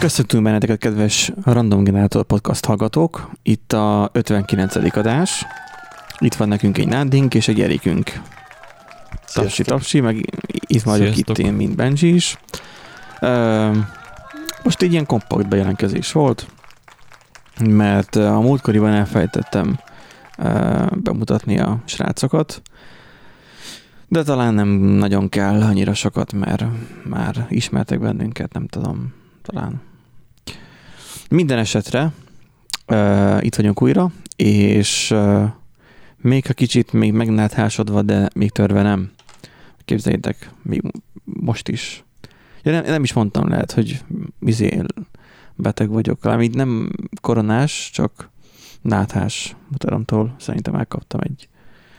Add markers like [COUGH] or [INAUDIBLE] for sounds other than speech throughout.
Köszöntünk benneteket, kedves Random Generator podcast hallgatók. Itt a 59. adás. Itt van nekünk egy Nádink és egy Erikünk. Tapsi, tapsi, meg itt vagyok itt én, mint Benji is. Ö, most egy ilyen kompakt bejelentkezés volt, mert a múltkoriban elfejtettem ö, bemutatni a srácokat, de talán nem nagyon kell annyira sokat, mert már ismertek bennünket, nem tudom, talán. Minden esetre uh, itt vagyunk újra, és uh, még ha kicsit még megnátásodva, de még törve nem. Képzeljétek, még most is. Ja, nem, nem is mondtam, lehet, hogy izé beteg vagyok. Amit nem koronás, csak náthás mutaromtól. Szerintem elkaptam egy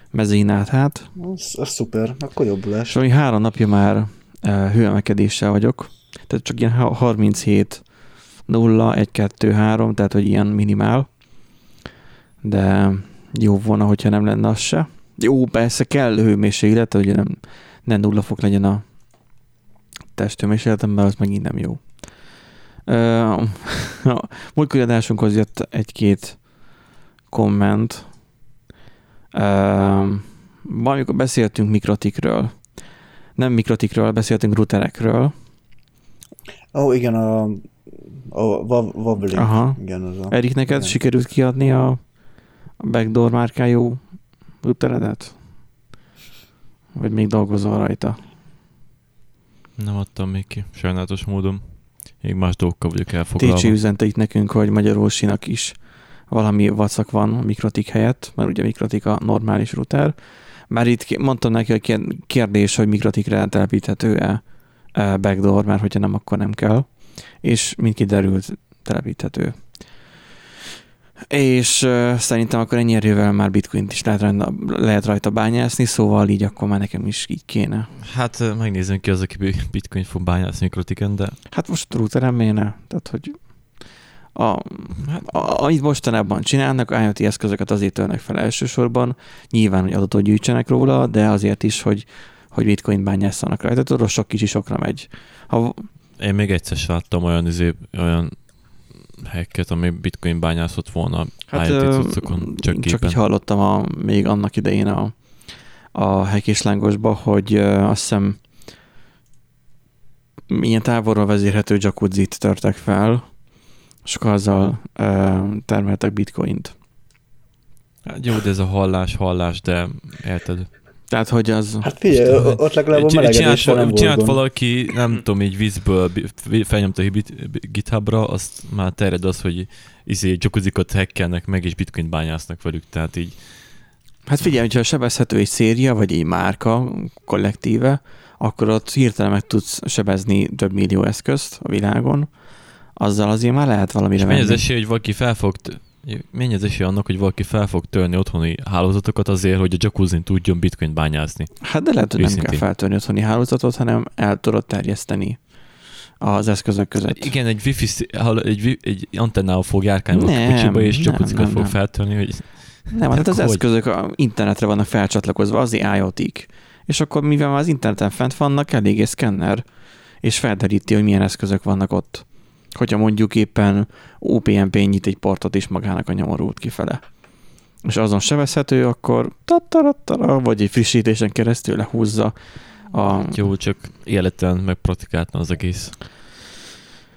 mezei náthát. Az, az szuper, akkor jobbulás. És három napja már uh, hőemelkedéssel vagyok, tehát csak ilyen ha- 37 0, 1, 2, 3, tehát hogy ilyen minimál, de jó volna, hogyha nem lenne az se. Jó, persze kell hőmérséklet, hogy nem, nem nulla fok legyen a testhőmérsékletem, mert az megint nem jó. Ö, a múltkori adásunkhoz jött egy-két komment. Ö, valamikor beszéltünk mikrotikről. Nem mikrotikről, beszéltünk routerekről. Ó, oh, igen, a, a wobbling. Aha. Igen, az a, Erik, neked igen. sikerült kiadni a a backdoor márkájú routeredet? Vagy még dolgozol rajta? Nem adtam még ki, sajnálatos módon. Még más dolgokkal vagyok elfoglalva. TC üzente itt nekünk, hogy Magyarorsinak is valami vacak van a mikrotik helyett, mert ugye mikrotik a normális router. Már itt mondtam neki, hogy kér- kérdés, hogy mikrotikre telepíthető-e e, backdoor, mert hogyha nem, akkor nem kell. És mind kiderült, telepíthető. És uh, szerintem akkor ennyi erővel már bitcoint is lehet rajta, lehet rajta bányászni, szóval így akkor már nekem is így kéne. Hát megnézem ki az, aki bitcoin fog bányászni mikrotiken, de Hát most routerem méne, tehát hogy a, hát, a, amit mostanában csinálnak, IoT eszközöket azért törnek fel elsősorban, nyilván, hogy adatot gyűjtsenek róla, de azért is, hogy, hogy bitcoin bányászanak rajta, tudod, sok kicsi sokra megy. Ha, én még egyszer sem láttam olyan, izé, olyan hacket, ami bitcoin bányászott volna hát, ö, cuccokon, csak csak képen. így hallottam a, még annak idején a, a hekéslángosba, hogy ö, azt hiszem ilyen távolról vezérhető jacuzzit törtek fel, és akkor azzal ö, termeltek bitcoint. Hát jó, de ez a hallás, hallás, de érted? Tehát, hogy az... Hát figyelj, Most, ott legalább a Csinált, melegedésre nem csinált valaki, nem tudom, így vízből felnyomta GitHubra, azt már terjed az, hogy izé jacuzzikat hackelnek meg, és bitcoin bányásznak velük, tehát így Hát figyelj, hogyha sebezhető egy széria, vagy egy márka kollektíve, akkor ott hirtelen meg tudsz sebezni több millió eszközt a világon, azzal azért már lehet valamire És mennyi az menni. esély, hogy valaki fel az esély annak, hogy valaki fel fog törni otthoni hálózatokat azért, hogy a jacuzzin tudjon bitcoin bányászni? Hát de lehet, hogy nem kell Őszintén. feltörni otthoni hálózatot, hanem el tudod terjeszteni az eszközök között. Igen, egy wifi, egy, egy antennával fog járkálni a Nem, kocsiba, és jacuzzikat fog nem. feltörni, hogy Nem, hát az Akkor hogy? eszközök a internetre vannak felcsatlakozva, az IoT-k. És akkor mivel már az interneten fent vannak, elég egy szkenner, és felderíti, hogy milyen eszközök vannak ott. Hogyha mondjuk éppen OPNP nyit egy portot is magának a nyomorult kifele. És azon sebezhető, akkor tattarattara, vagy egy frissítésen keresztül lehúzza a... jó, csak életen meg praktikáltan az egész.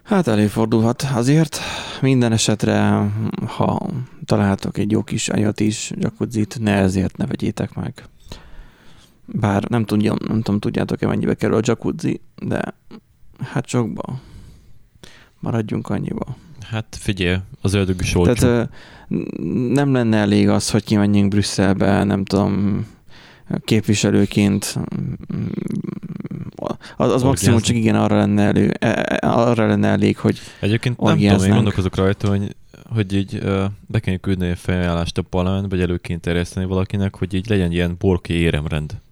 Hát előfordulhat. Azért minden esetre, ha találtok egy jó kis IoT is, jacuzzit, ne ezért ne vegyétek meg. Bár nem, tudjam, nem tudom, tudjátok-e mennyibe kerül a jacuzzi, de hát sokba. Maradjunk annyiba. Hát figyelj, az ördög is olcsó. Tehát nem lenne elég az, hogy kimenjünk Brüsszelbe, nem tudom, képviselőként. Az, az maximum csak igen, arra lenne, elő, e- e- arra lenne elég, hogy Egyébként nem tudom, én gondolkozok rajta, hogy, hogy így be kell küldeni egy felajánlást a parlamentbe, vagy elő kéne terjeszteni valakinek, hogy így legyen ilyen borki éremrend.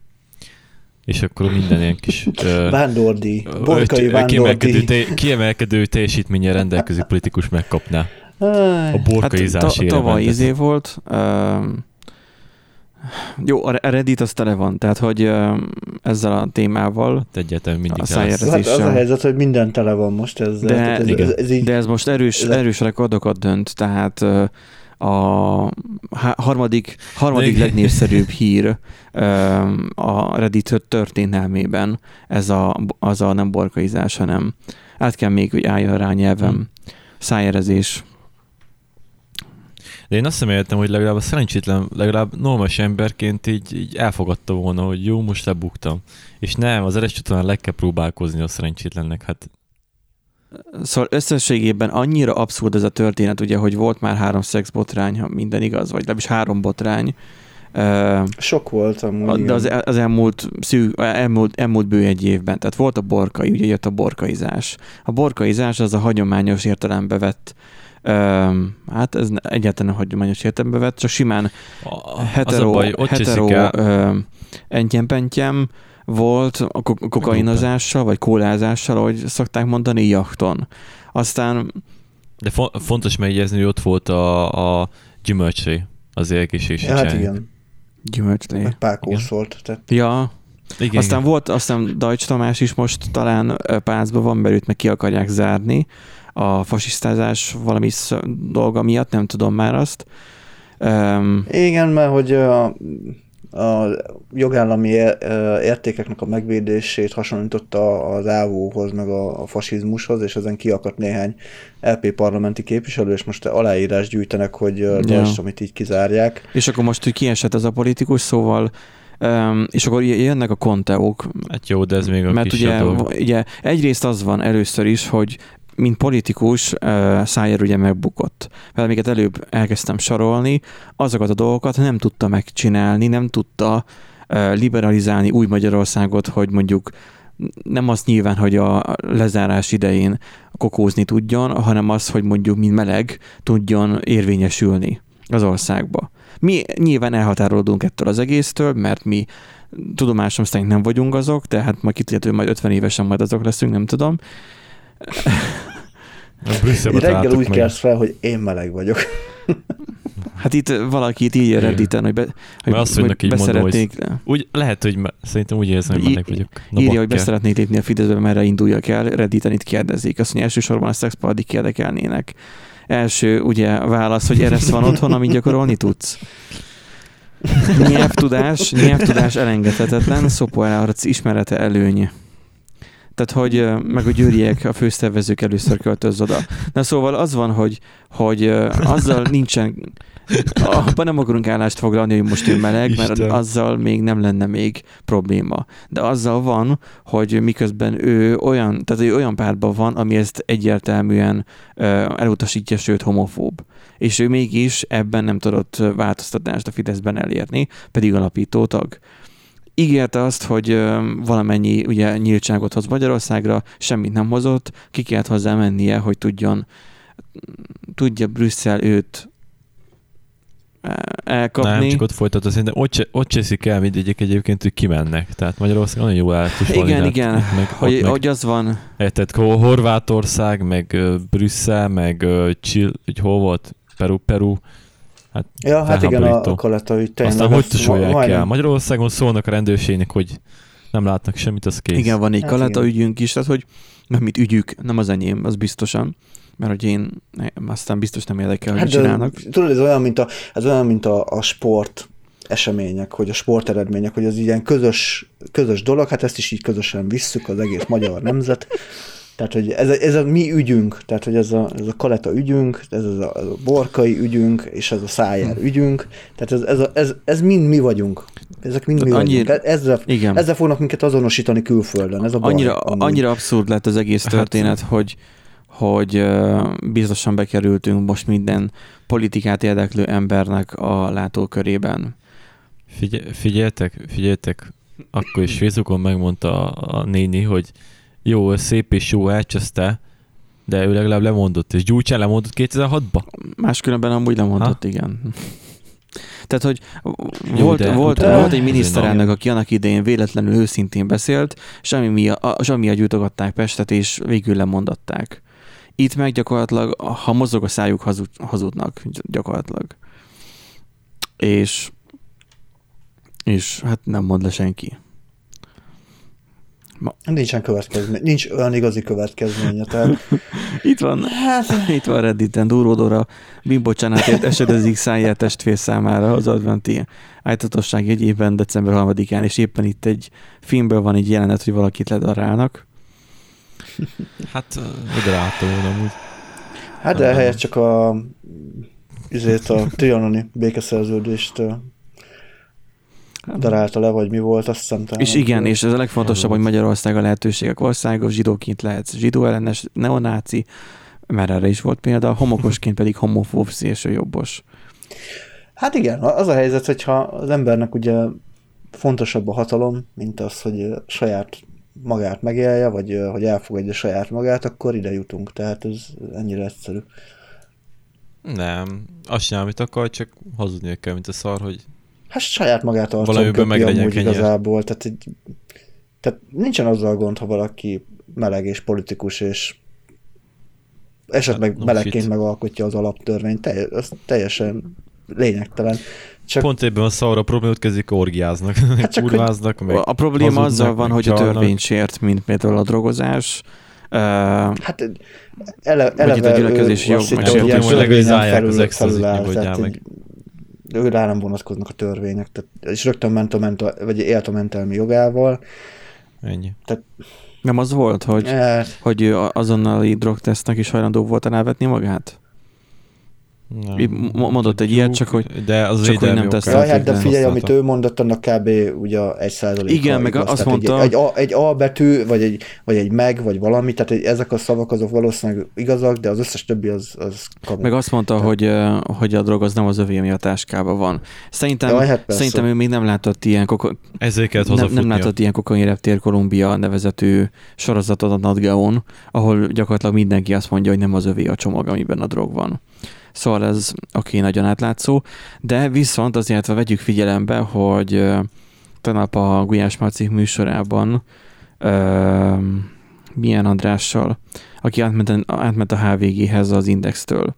És akkor minden ilyen kis uh, Vándordi, borkai kiemelkedő, vándordi. te, kiemelkedő teljesítménnyel rendelkező politikus megkapná a borkaizásért. Hát, ta- tavaly izé volt, um, Jó, a Reddit az tele van, tehát hogy ö, ezzel a témával, Hát egyáltalán mindig A Hát az a helyzet, hogy minden tele van most ezzel. De- ez, igen. ez, ez, így, de ez most erős, Ez- erős rekordokat dönt, tehát ö, a harmadik, harmadik legnépszerűbb [LAUGHS] hír a Reddit történelmében ez a, az a nem borkaizás, hanem át kell még, hogy álljon rá nyelvem, Hmm. szájerezés. De én azt sem értem, hogy legalább a szerencsétlen, legalább normális emberként így, így elfogadta volna, hogy jó, most lebuktam. És nem, az eres csatornán le kell próbálkozni a szerencsétlennek. Hát Szóval összességében annyira abszurd ez a történet, ugye, hogy volt már három szexbotrány, ha minden igaz, vagy legalábbis három botrány, sok volt amúgy. De az, az elmúlt, szű, elmúlt, elmúlt bő egy évben, tehát volt a borkai, ugye jött a borkaizás. A borkaizás az a hagyományos értelembe vett, öm, hát ez egyáltalán hagyományos értelembe vett, csak simán a, hetero, az a baj, ott hetero öm, entyempentyem volt a ko- kokainozással, vagy kólázással, ahogy szokták mondani, jachton. Aztán de fo- fontos megjegyezni, hogy ott volt a, a gyümölcsé, az egészségsi ja, hát igen, gyümölcslé. meg pákós volt. Tehát Ja, igen, Aztán igen. volt, aztán Dajcs Tamás is most talán ö, pácban van, mert őt meg ki akarják zárni a fasisztázás valami sz- dolga miatt, nem tudom már azt. Um, Igen, mert hogy a, a jogállami é- ö, értékeknek a megvédését hasonlította az ávóhoz, meg a, a fasizmushoz, és ezen kiakadt néhány LP parlamenti képviselő, és most aláírás gyűjtenek, hogy Ja. ja. amit így kizárják. és akkor most, hogy kiesett ez a politikus, szóval um, és akkor jönnek a konteók, Hát jó, de ez még a mert kis ugye, dolog. ugye egyrészt az van először is, hogy mint politikus uh, Szájer ugye megbukott. Mert amiket előbb elkezdtem sorolni, azokat a dolgokat nem tudta megcsinálni, nem tudta uh, liberalizálni új Magyarországot, hogy mondjuk nem az nyilván, hogy a lezárás idején kokózni tudjon, hanem az, hogy mondjuk mint meleg tudjon érvényesülni az országba. Mi nyilván elhatárolódunk ettől az egésztől, mert mi tudomásom szerint nem vagyunk azok, de hát majd kitérhető, majd 50 évesen majd azok leszünk, nem tudom. Brüsszelbe Reggel úgy kelsz fel, hogy én meleg vagyok. Hát itt valaki itt így redditen, hogy, be, hogy, azt mondnak, így mondom, beszeretnék, Úgy, lehet, hogy me, szerintem úgy érzem, hogy meleg vagyok. Na, írja, hogy beszeretnék lépni a Fideszbe, merre induljak el, redditen itt kérdezik. Azt mondja, elsősorban a szexparadik érdekelnének. Első, ugye, válasz, hogy eresz van otthon, amit gyakorolni tudsz. Nyelvtudás, nyelvtudás elengedhetetlen, szopóelharc ismerete előny. Tehát, hogy meg a győriek, a főszervezők először költöz oda. Na szóval az van, hogy, hogy azzal nincsen, abban nem akarunk állást foglalni, hogy most ő meleg, mert Isten. azzal még nem lenne még probléma. De azzal van, hogy miközben ő olyan, tehát ő olyan pártban van, ami ezt egyértelműen elutasítja, sőt homofób. És ő mégis ebben nem tudott változtatást a Fideszben elérni, pedig alapító tag. Ígérte azt, hogy valamennyi ugye, nyíltságot hoz Magyarországra, semmit nem hozott, ki kellett hozzá mennie, hogy tudjon tudja Brüsszel őt eh, elkapni. Nem, csak ott folytatva, szerintem ott, ott cseszik el mindegyik egyébként, hogy kimennek. Tehát Magyarországon nagyon jó állt is Igen, igen, Meg, hogy, meg, hogy az van, Tehát Hor- Horvátország, meg Brüsszel, meg ö, Chill, hogy hol volt? Peru, Peru. Ja, hát igen, a, a kaleta, hogy tényleg... Aztán hogy tusolják majdnem- el? Magyarországon szólnak a rendőrségnek, hogy nem látnak semmit, az kész. igen, van egy Hát kaleta igen. ügyünk is, tehát hogy nem mit ügyük, nem az enyém, az biztosan, mert hogy én ne- aztán biztos nem érdekel, hogy Hát mit csinálnak. de, tudod, ez olyan, mint a, ez olyan, mint a, a sport események, hogy a sporteredmények, hogy az ilyen közös, közös dolog, hát ezt is így közösen visszük az egész magyar nemzet. Tehát, hogy ez a, ez a mi ügyünk, tehát, hogy ez a, ez a kaleta ügyünk, ez, az a, ez a borkai ügyünk, és ez a szájár Hm. ügyünk, tehát ez, ez, a, ez, ez mind mi vagyunk. Ezek mind mi Annyi- vagyunk. Ezzel, Igen. ezzel fognak minket azonosítani külföldön. Ez a baj, annyira, amúgy. annyira abszurd lett az egész Hát- történet, hogy, hogy ö, biztosan bekerültünk most minden politikát érdeklő embernek a látókörében. Figyel, figyeltek, figyeltek, akkor is Facebookon megmondta a, a néni, hogy jó, szép és jó, elcseszte, de ő legalább lemondott, és Gyurcsán lemondott 2006-ba. Máskülönben amúgy lemondott, igen. [LAUGHS] Tehát, hogy Jó, volt, de volt, utána- volt egy miniszterelnök, aki annak idején véletlenül őszintén beszélt, és ami miatt, a- és ami miatt gyújtogatták Pestet, és végül lemondatták. Itt meg gyakorlatilag, ha mozog a szájuk, hazud, hazudnak gyakorlatilag. És És hát nem mond le senki. Nincsen következmény, nincs olyan igazi következménye, tehát [LAUGHS] Itt van, hát, itt van Redditen Duródóra, bimbocsánatért esedezik száját testfél számára az adventi álltatosság jegyében december 3-án, és éppen itt egy filmből van egy jelenet, hogy valakit ledarálnak. Hát oda látom amúgy. hát de ehelyett csak a izét a trianoni békeszerződést darálta le, vagy mi volt, azt hiszem. talán. És igen, és ez a legfontosabb, hogy Magyarország a lehetőségek országa, zsidóként lehet zsidó ellenes, neonáci, mert erre is volt példa, homokosként pedig homofób szélsőjobbos. Hát igen, az a helyzet, hogyha az embernek ugye fontosabb a hatalom, mint az, hogy saját magát megélje, vagy hogy elfogadja saját magát, akkor ide jutunk. Tehát ez ennyire egyszerű. Nem, azt csinál, amit akar, csak hazudnia kell, mint a szar, hogy Hát saját magát arcon köpi meg amúgy igazából. Tehát, egy, tehát nincsen azzal gond, ha valaki meleg és politikus, és esetleg Hát, no melegként shit. megalkotja az alaptörvényt, telj, az teljesen lényegtelen. Csak pont ebben a szarra problémát kezdik orgiáznak, [LAUGHS] csak, hát hogy- kurváznak, meg A probléma azzal van, meg hogy a csalnak. törvényt sért, mint például a drogozás, Uh, Hát ele, Vagy itt eleve a gyülekezési jog hogy Hogy törvényen legalizálják az extazit, nyugodjál meg. egy- ő rá nem vonatkoznak a törvények, tehát, és rögtön ment a, ment a, vagy élt a mentelmi jogával. Ennyi. nem az volt, hogy, Eh, hogy azonnali drogtesztnek is hajlandó volt elvetni magát? Nem. Mondott egy ilyet, csak hogy- De az csak hogy nem tesztelték hát de figyelj, amit ő mondott, annak kb. ugye egy százalék. Igen, meg azt tehát mondta- Egy, egy, a, egy A betű, vagy egy, vagy egy meg, vagy valami, tehát egy, ezek a szavak azok valószínűleg igazak, de az összes többi az, az kamu. Meg azt mondta, Tehát- hogy, hogy a drog az nem az övé, ami a táskában van. Szerintem, Jaj, hát szerintem ő még nem látott ilyen, koko- kellett nem, nem látott ilyen Kokain Reptér Kolumbia nevezetű sorozatot a Nadgeon, ahol gyakorlatilag mindenki azt mondja, hogy nem az övé a csomag, amiben a drog van. Szóval ez oké, nagyon átlátszó, de viszont azért ha vegyük figyelembe, hogy tegnap a Gulyás Marcik műsorában ö, milyen Andrással, aki átment, átment a HVG-hez az Indextől.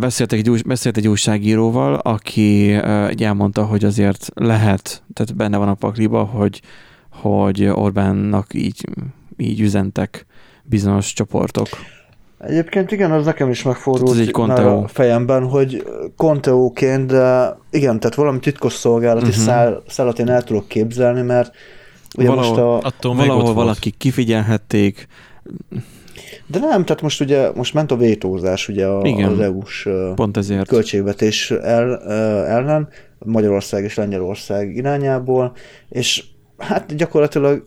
Beszélt egy, beszélt egy újságíróval, aki ö, így elmondta, hogy azért lehet, tehát benne van a pakliba, hogy, hogy Orbánnak így, így üzentek bizonyos csoportok. Egyébként igen, az nekem is Tehát ez megfordult egy Conteo. a fejemben, hogy Conteóként, de igen, tehát valami titkos szolgálati uh-huh. szál, szállat én el tudok képzelni, mert ugye Valahol- most a, Attól Valahol valaki kifigyelhették, de nem, tehát most ugye most ment a vétózás ugye a, Igen. az EU-s pont ezért. költségvetés el, ellen, Magyarország és Lengyelország irányából, és hát gyakorlatilag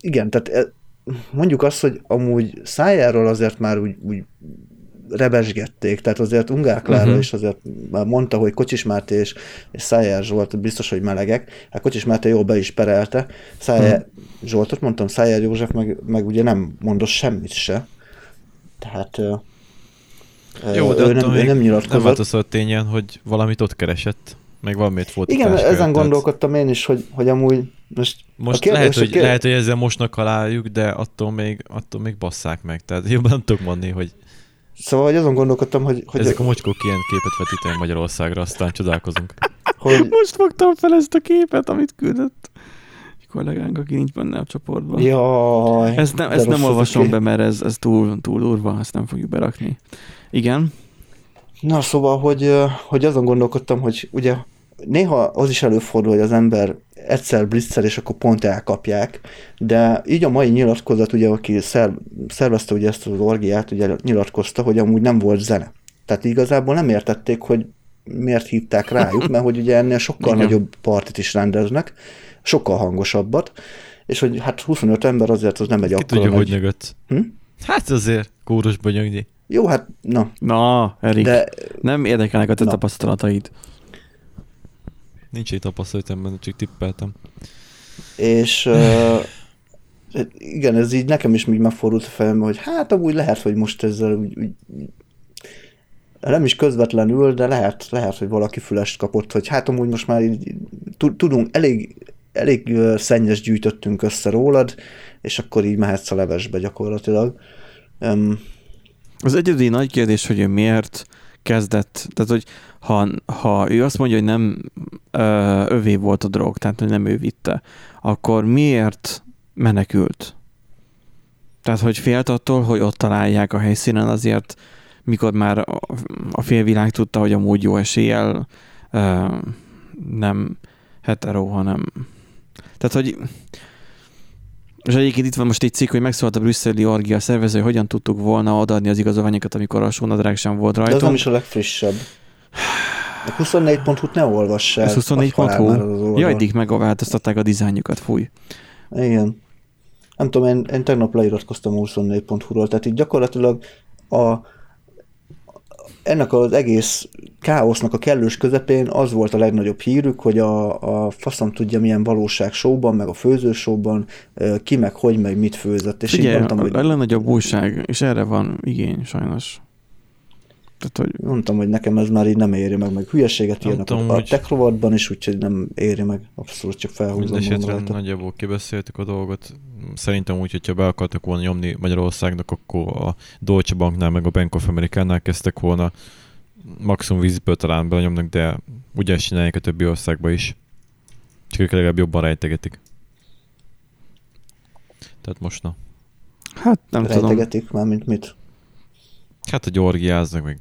igen, tehát e- mondjuk azt, hogy amúgy szájáról azért már úgy, úgy rebesgették, tehát azért Ungár Klára uh-huh. is azért már mondta, hogy Kocsis Máté és, és Szájár Zsolt biztos, hogy melegek. Hát Kocsis Máté jól be is perelte. Szájár Mhm. Zsoltot mondtam, Szájár József meg, meg ugye nem mondott semmit se. Tehát Jó, de ő nem, ő nem nem nyilatkozott. változtat tényen, hogy valamit ott keresett, meg valamit volt a Igen, táskájában, ezen tehát gondolkodtam én is, hogy, hogy amúgy most, Most kérdés, lehet, hogy, kérdés- lehet, hogy ezzel mosnak haláljuk, de attól még, attól még basszák meg. Tehát jobban nem tudok mondani, hogy, Szóval hogy azon gondolkodtam, hogy, hogy ezek a mocskók ilyen képet vetítenek Magyarországra, aztán csodálkozunk. hogy [LAUGHS] Most fogtam fel ezt a képet, amit küldött egy kollégánk, aki nincs benne a csoportban. jaj, Ezt nem, ezt nem olvasom be, mert ez, ez túl, túl urva, ezt nem fogjuk berakni. Igen, Na szóval, hogy, hogy azon gondolkodtam, hogy ugye néha az is előfordul, hogy az ember egyszer blitzer, és akkor pont elkapják, de így a mai nyilatkozat, ugye, aki szer, szervezte ugye ezt az orgiát, ugye nyilatkozta, hogy amúgy nem volt zene. Tehát igazából nem értették, hogy miért hívták rájuk, mert hogy ugye ennél sokkal Igen. nagyobb partit is rendeznek, sokkal hangosabbat, és hogy hát 25 ember azért az nem egy akkora tudja, hogy nagy... nyögött. Hm? Hát azért kórusba nyögni. Jó, hát na, na, Erik, de... de nem érdekelnek a te Na. tapasztalataid. Nincs egy tapasztalatom, benne, csak tippeltem. És uh, igen, ez így nekem is még megfordult a fejembe, hogy hát amúgy lehet, hogy most ezzel úgy, úgy nem is közvetlenül, de lehet, lehet, hogy valaki fülest kapott, hogy hát amúgy most már így, tu- tudunk, elég, elég szennyes gyűjtöttünk össze rólad, és akkor így mehetsz a levesbe gyakorlatilag. Um, Az egyedi nagy kérdés, hogy ő miért kezdett, tehát hogy ha, ha ő azt mondja, hogy nem ö, övé volt a drog, tehát hogy nem ő vitte, akkor miért menekült? Tehát, hogy félt attól, hogy ott találják a helyszínen, azért mikor már a, a félvilág tudta, hogy amúgy jó eséllyel ö, nem hetero, hanem tehát, hogy és egyébként itt van most egy cikk, hogy megszólalt a brüsszeli orgia szervező, hogy hogyan tudtuk volna odaadni az igazolványokat, amikor a sónadrág sem volt rajta. De az nem is a legfrissebb. A 24.hu-t ne olvass el. Ez 24.hu? Ja, eddig megváltoztatták a dizájnjukat, fúj. Igen. Nem tudom, én, én tegnap leiratkoztam a 24.hu-ról, tehát itt gyakorlatilag a, ennek az egész káosznak a kellős közepén az volt a legnagyobb hírük, hogy a, a faszom tudja milyen valóság showban, meg a főzősóban ki meg hogy, meg mit főzött. És Figyelj, mondtam, hogy... a legnagyobb újság, és erre van igény sajnos. Tehát, hogy... Mondtam, hogy nekem ez már így nem éri meg, meg hülyeséget írnak tudom, a, a tech rovatban is, úgyhogy nem éri meg, abszolút csak felhúzom. Mindenesetre nagyjából kibeszéltük a dolgot. Szerintem úgy, hogyha be akartak volna nyomni Magyarországnak, akkor a Deutsche Banknál, meg a Bank of America-nál kezdtek volna maximum vízből talán belenyomnak, de ugyanezt csinálják a többi országba is. Csak ők legalább jobban rejtegetik. Tehát most na. Hát nem rejtegetik, tudom. már mint mit? Hát, hogy orgiáznak, meg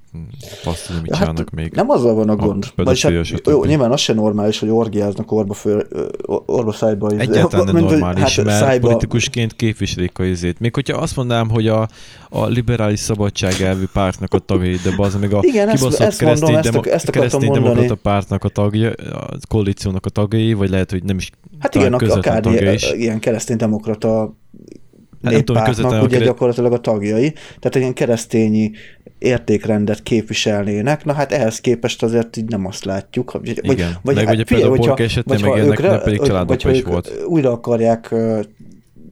azt mit csinálnak hát még. Nem azzal van a gond. A Vagyis hát, jó, nyilván az sem normális, hogy orgiáznak orba, föl, orba szájba. Egyáltalán nem normális, hát, mert szájba... politikusként képviselik a izét. Még hogyha azt mondanám, hogy a, a liberális szabadságelvű pártnak a tagjai, de az még a Igen, kibaszott ezt, keresztény, ezt, demo- ezt keresztény demokrata pártnak a tagja, a koalíciónak a tagjai, vagy lehet, hogy nem is Hát igen, akár tagja is. ilyen keresztény demokrata néppártnak ugye gyakorlatilag a tagjai, tehát egy ilyen keresztényi értékrendet képviselnének, na hát ehhez képest azért így nem azt látjuk. Vagy, Igen, vagy, meg hát, ugye például a esetén meg ennek nem pedig családapa is volt. újra akarják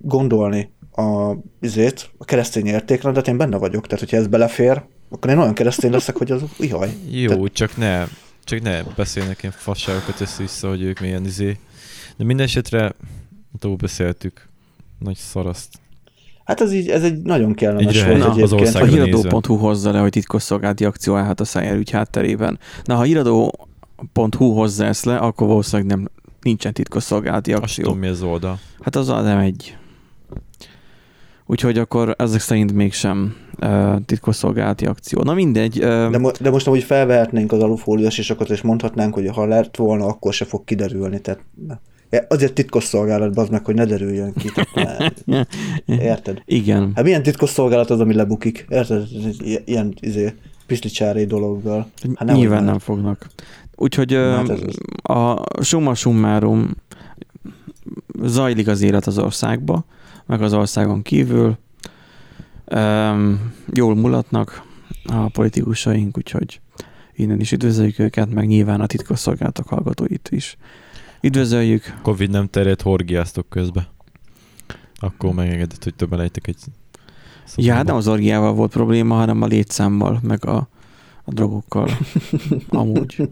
gondolni a, izét, a keresztény értékrendet, én benne vagyok, tehát hogyha ez belefér, akkor én olyan keresztény leszek, hogy az ihaj. Jó, tehát... csak ne, csak ne beszélnek ilyen fasságokat össze-vissza, hogy ők milyen izé. De minden esetre túl beszéltük. Nagy szaraszt. Hát ez, így, ez egy nagyon kellemes egy volt egyébként. A híradó.hu hozza le, hogy titkosszolgálati akció állhat a Szájer ügy hátterében. Na, ha híradó.hu hozza ezt le, akkor valószínűleg nem, nincsen titkosszolgálati akció. Azt tudom, mi az oldal. Hát az nem egy. Úgyhogy akkor ezek szerint mégsem uh, titkosszolgálati akció. Na mindegy. Uh, de, mo- de most amúgy felvehetnénk az alufóliás, és akkor és mondhatnánk, hogy ha lett volna, akkor se fog kiderülni. Tehát Azért titkos szolgálat, az meg, hogy ne derüljön ki. Érted? Igen. Hát milyen titkos szolgálat az, ami lebukik? Érted? Ilyen izé, piszlicsári dologgal. Hát Nyilván nem fognak. Úgyhogy hát a summa summarum zajlik az élet az országba, meg az országon kívül. Jól mulatnak a politikusaink, úgyhogy innen is üdvözöljük őket, meg nyilván a titkosszolgálatok hallgatóit is. Üdvözöljük. Covid nem terjedt, horgiáztok közbe. Akkor megengedett, hogy többen lejtek egy szobába. Ja, nem az orgiával volt probléma, hanem a létszámmal, meg a, a drogokkal. [LAUGHS] Amúgy.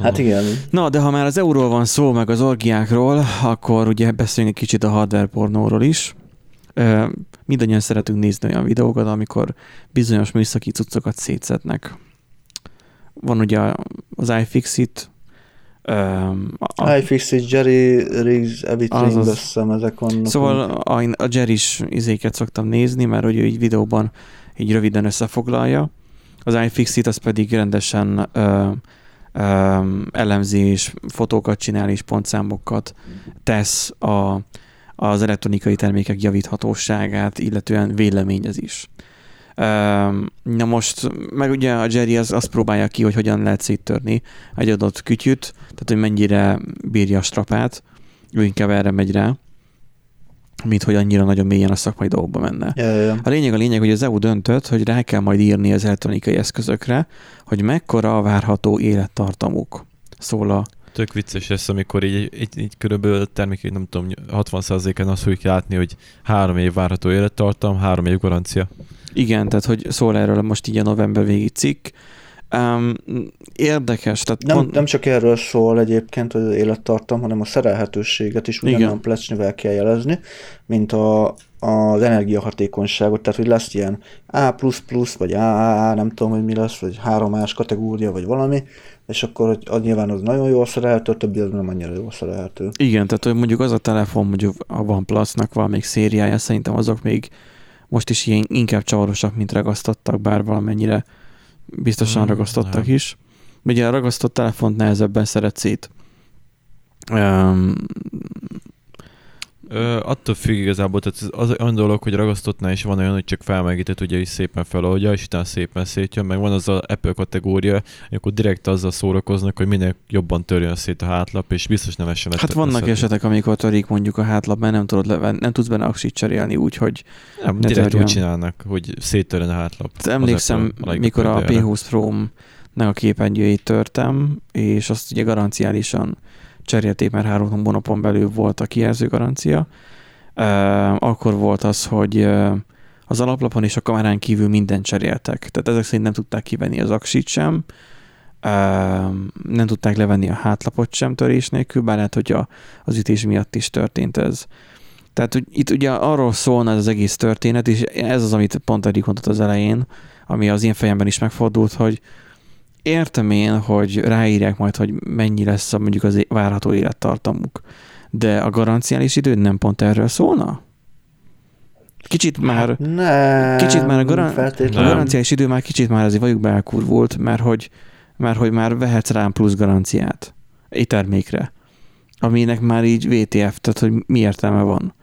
Hát igen. Na, de ha már az euróról van szó, meg az orgiákról, akkor ugye beszéljünk kicsit a hardware pornóról is. Mindannyian szeretünk nézni olyan videókat, amikor bizonyos műszaki cuccokat szétszednek. Van ugye az iFixit, Um, a, iFixit, Jerry Riggs, Everything, az, összem, ezek vannak. Szóval a, a Jerry-s izéket szoktam nézni, mert hogy ő így videóban így röviden összefoglalja. Az iFixit az pedig rendesen ö, ö, elemzi és fotókat csinál és pontszámokat tesz a, az elektronikai termékek javíthatóságát, illetően véleményez is. Na most, meg ugye a Jerry az azt próbálja ki, hogy hogyan lehet széttörni egy adott kütyüt, tehát hogy mennyire bírja a strapát, ő inkább erre megy rá, mint hogy annyira nagyon mélyen a szakmai dolgokba menne. Ja, ja. A lényeg a lényeg, hogy az EU döntött, hogy rá kell majd írni az elektronikai eszközökre, hogy mekkora a várható élettartamuk. Szól a Tök vicces lesz, amikor így, így, így körülbelül termékek, nem tudom, 60%-án azt fogjuk látni, hogy három év várható élettartam, három év garancia. Igen, tehát hogy szól erről most így a november végi cikk. Um, érdekes. Tehát nem, pont... nem csak erről szól egyébként az élettartam, hanem a szerelhetőséget is ugyanolyan plecsnivel kell jelezni, mint a az energiahatékonyságot, tehát hogy lesz ilyen A++, vagy AAA, nem tudom, hogy mi lesz, vagy 3-ás kategória, vagy valami, és akkor hogy az nyilván az nagyon jól szerelhető, a többi az nem annyira jól szerelhető. Igen, tehát hogy mondjuk az a telefon, mondjuk a OnePlus-nak valamelyik szériája, szerintem azok még most is ilyen inkább csavarosak, mint ragasztottak, bár valamennyire biztosan Hmm, ragasztottak nem. is. Ugye a ragasztott telefont nehezebben szeret szét. Um, Ö, attól függ igazából, tehát az olyan dolog, hogy ragasztottnál is van olyan, hogy csak felmelegített, ugye is szépen feloldja, és utána szépen szétjön, meg van az a Apple kategória, akkor direkt azzal szórakoznak, hogy minél jobban törjön szét a hátlap, és biztos nem essen hát vannak esetek, amikor törik mondjuk a hátlap, mert nem, tudod leven, nem tudsz benne aksit cserélni, úgyhogy Nem, ne direkt törjön. úgy csinálnak, hogy széttörjön a hátlap. Hát emlékszem, Apple mikor a legjobb P20 Pro-nak a képernyőjét törtem, és azt ugye garanciálisan cserélték, mert három hónapon belül volt a kijelző garancia. Akkor volt az, hogy az alaplapon és a kamerán kívül mindent cseréltek. Tehát ezek szerint nem tudták kivenni az aksit sem, nem tudták levenni a hátlapot sem törés nélkül, bár lehet, hogy a, az ütés miatt is történt ez. Tehát hogy itt ugye arról szólna ez az egész történet, és ez az, amit pont Erik mondott az elején, ami az én fejemben is megfordult, hogy értem én, hogy ráírják majd, hogy mennyi lesz a, mondjuk az várható élettartamuk, de a garanciális idő nem pont erről szólna? Kicsit már, Nem, kicsit már a, garan- a garanciális idő már kicsit már azért vagyok belkurvult, mert hogy, mert hogy már vehetsz rám plusz garanciát egy termékre, aminek már így VTF, tehát hogy mi értelme van.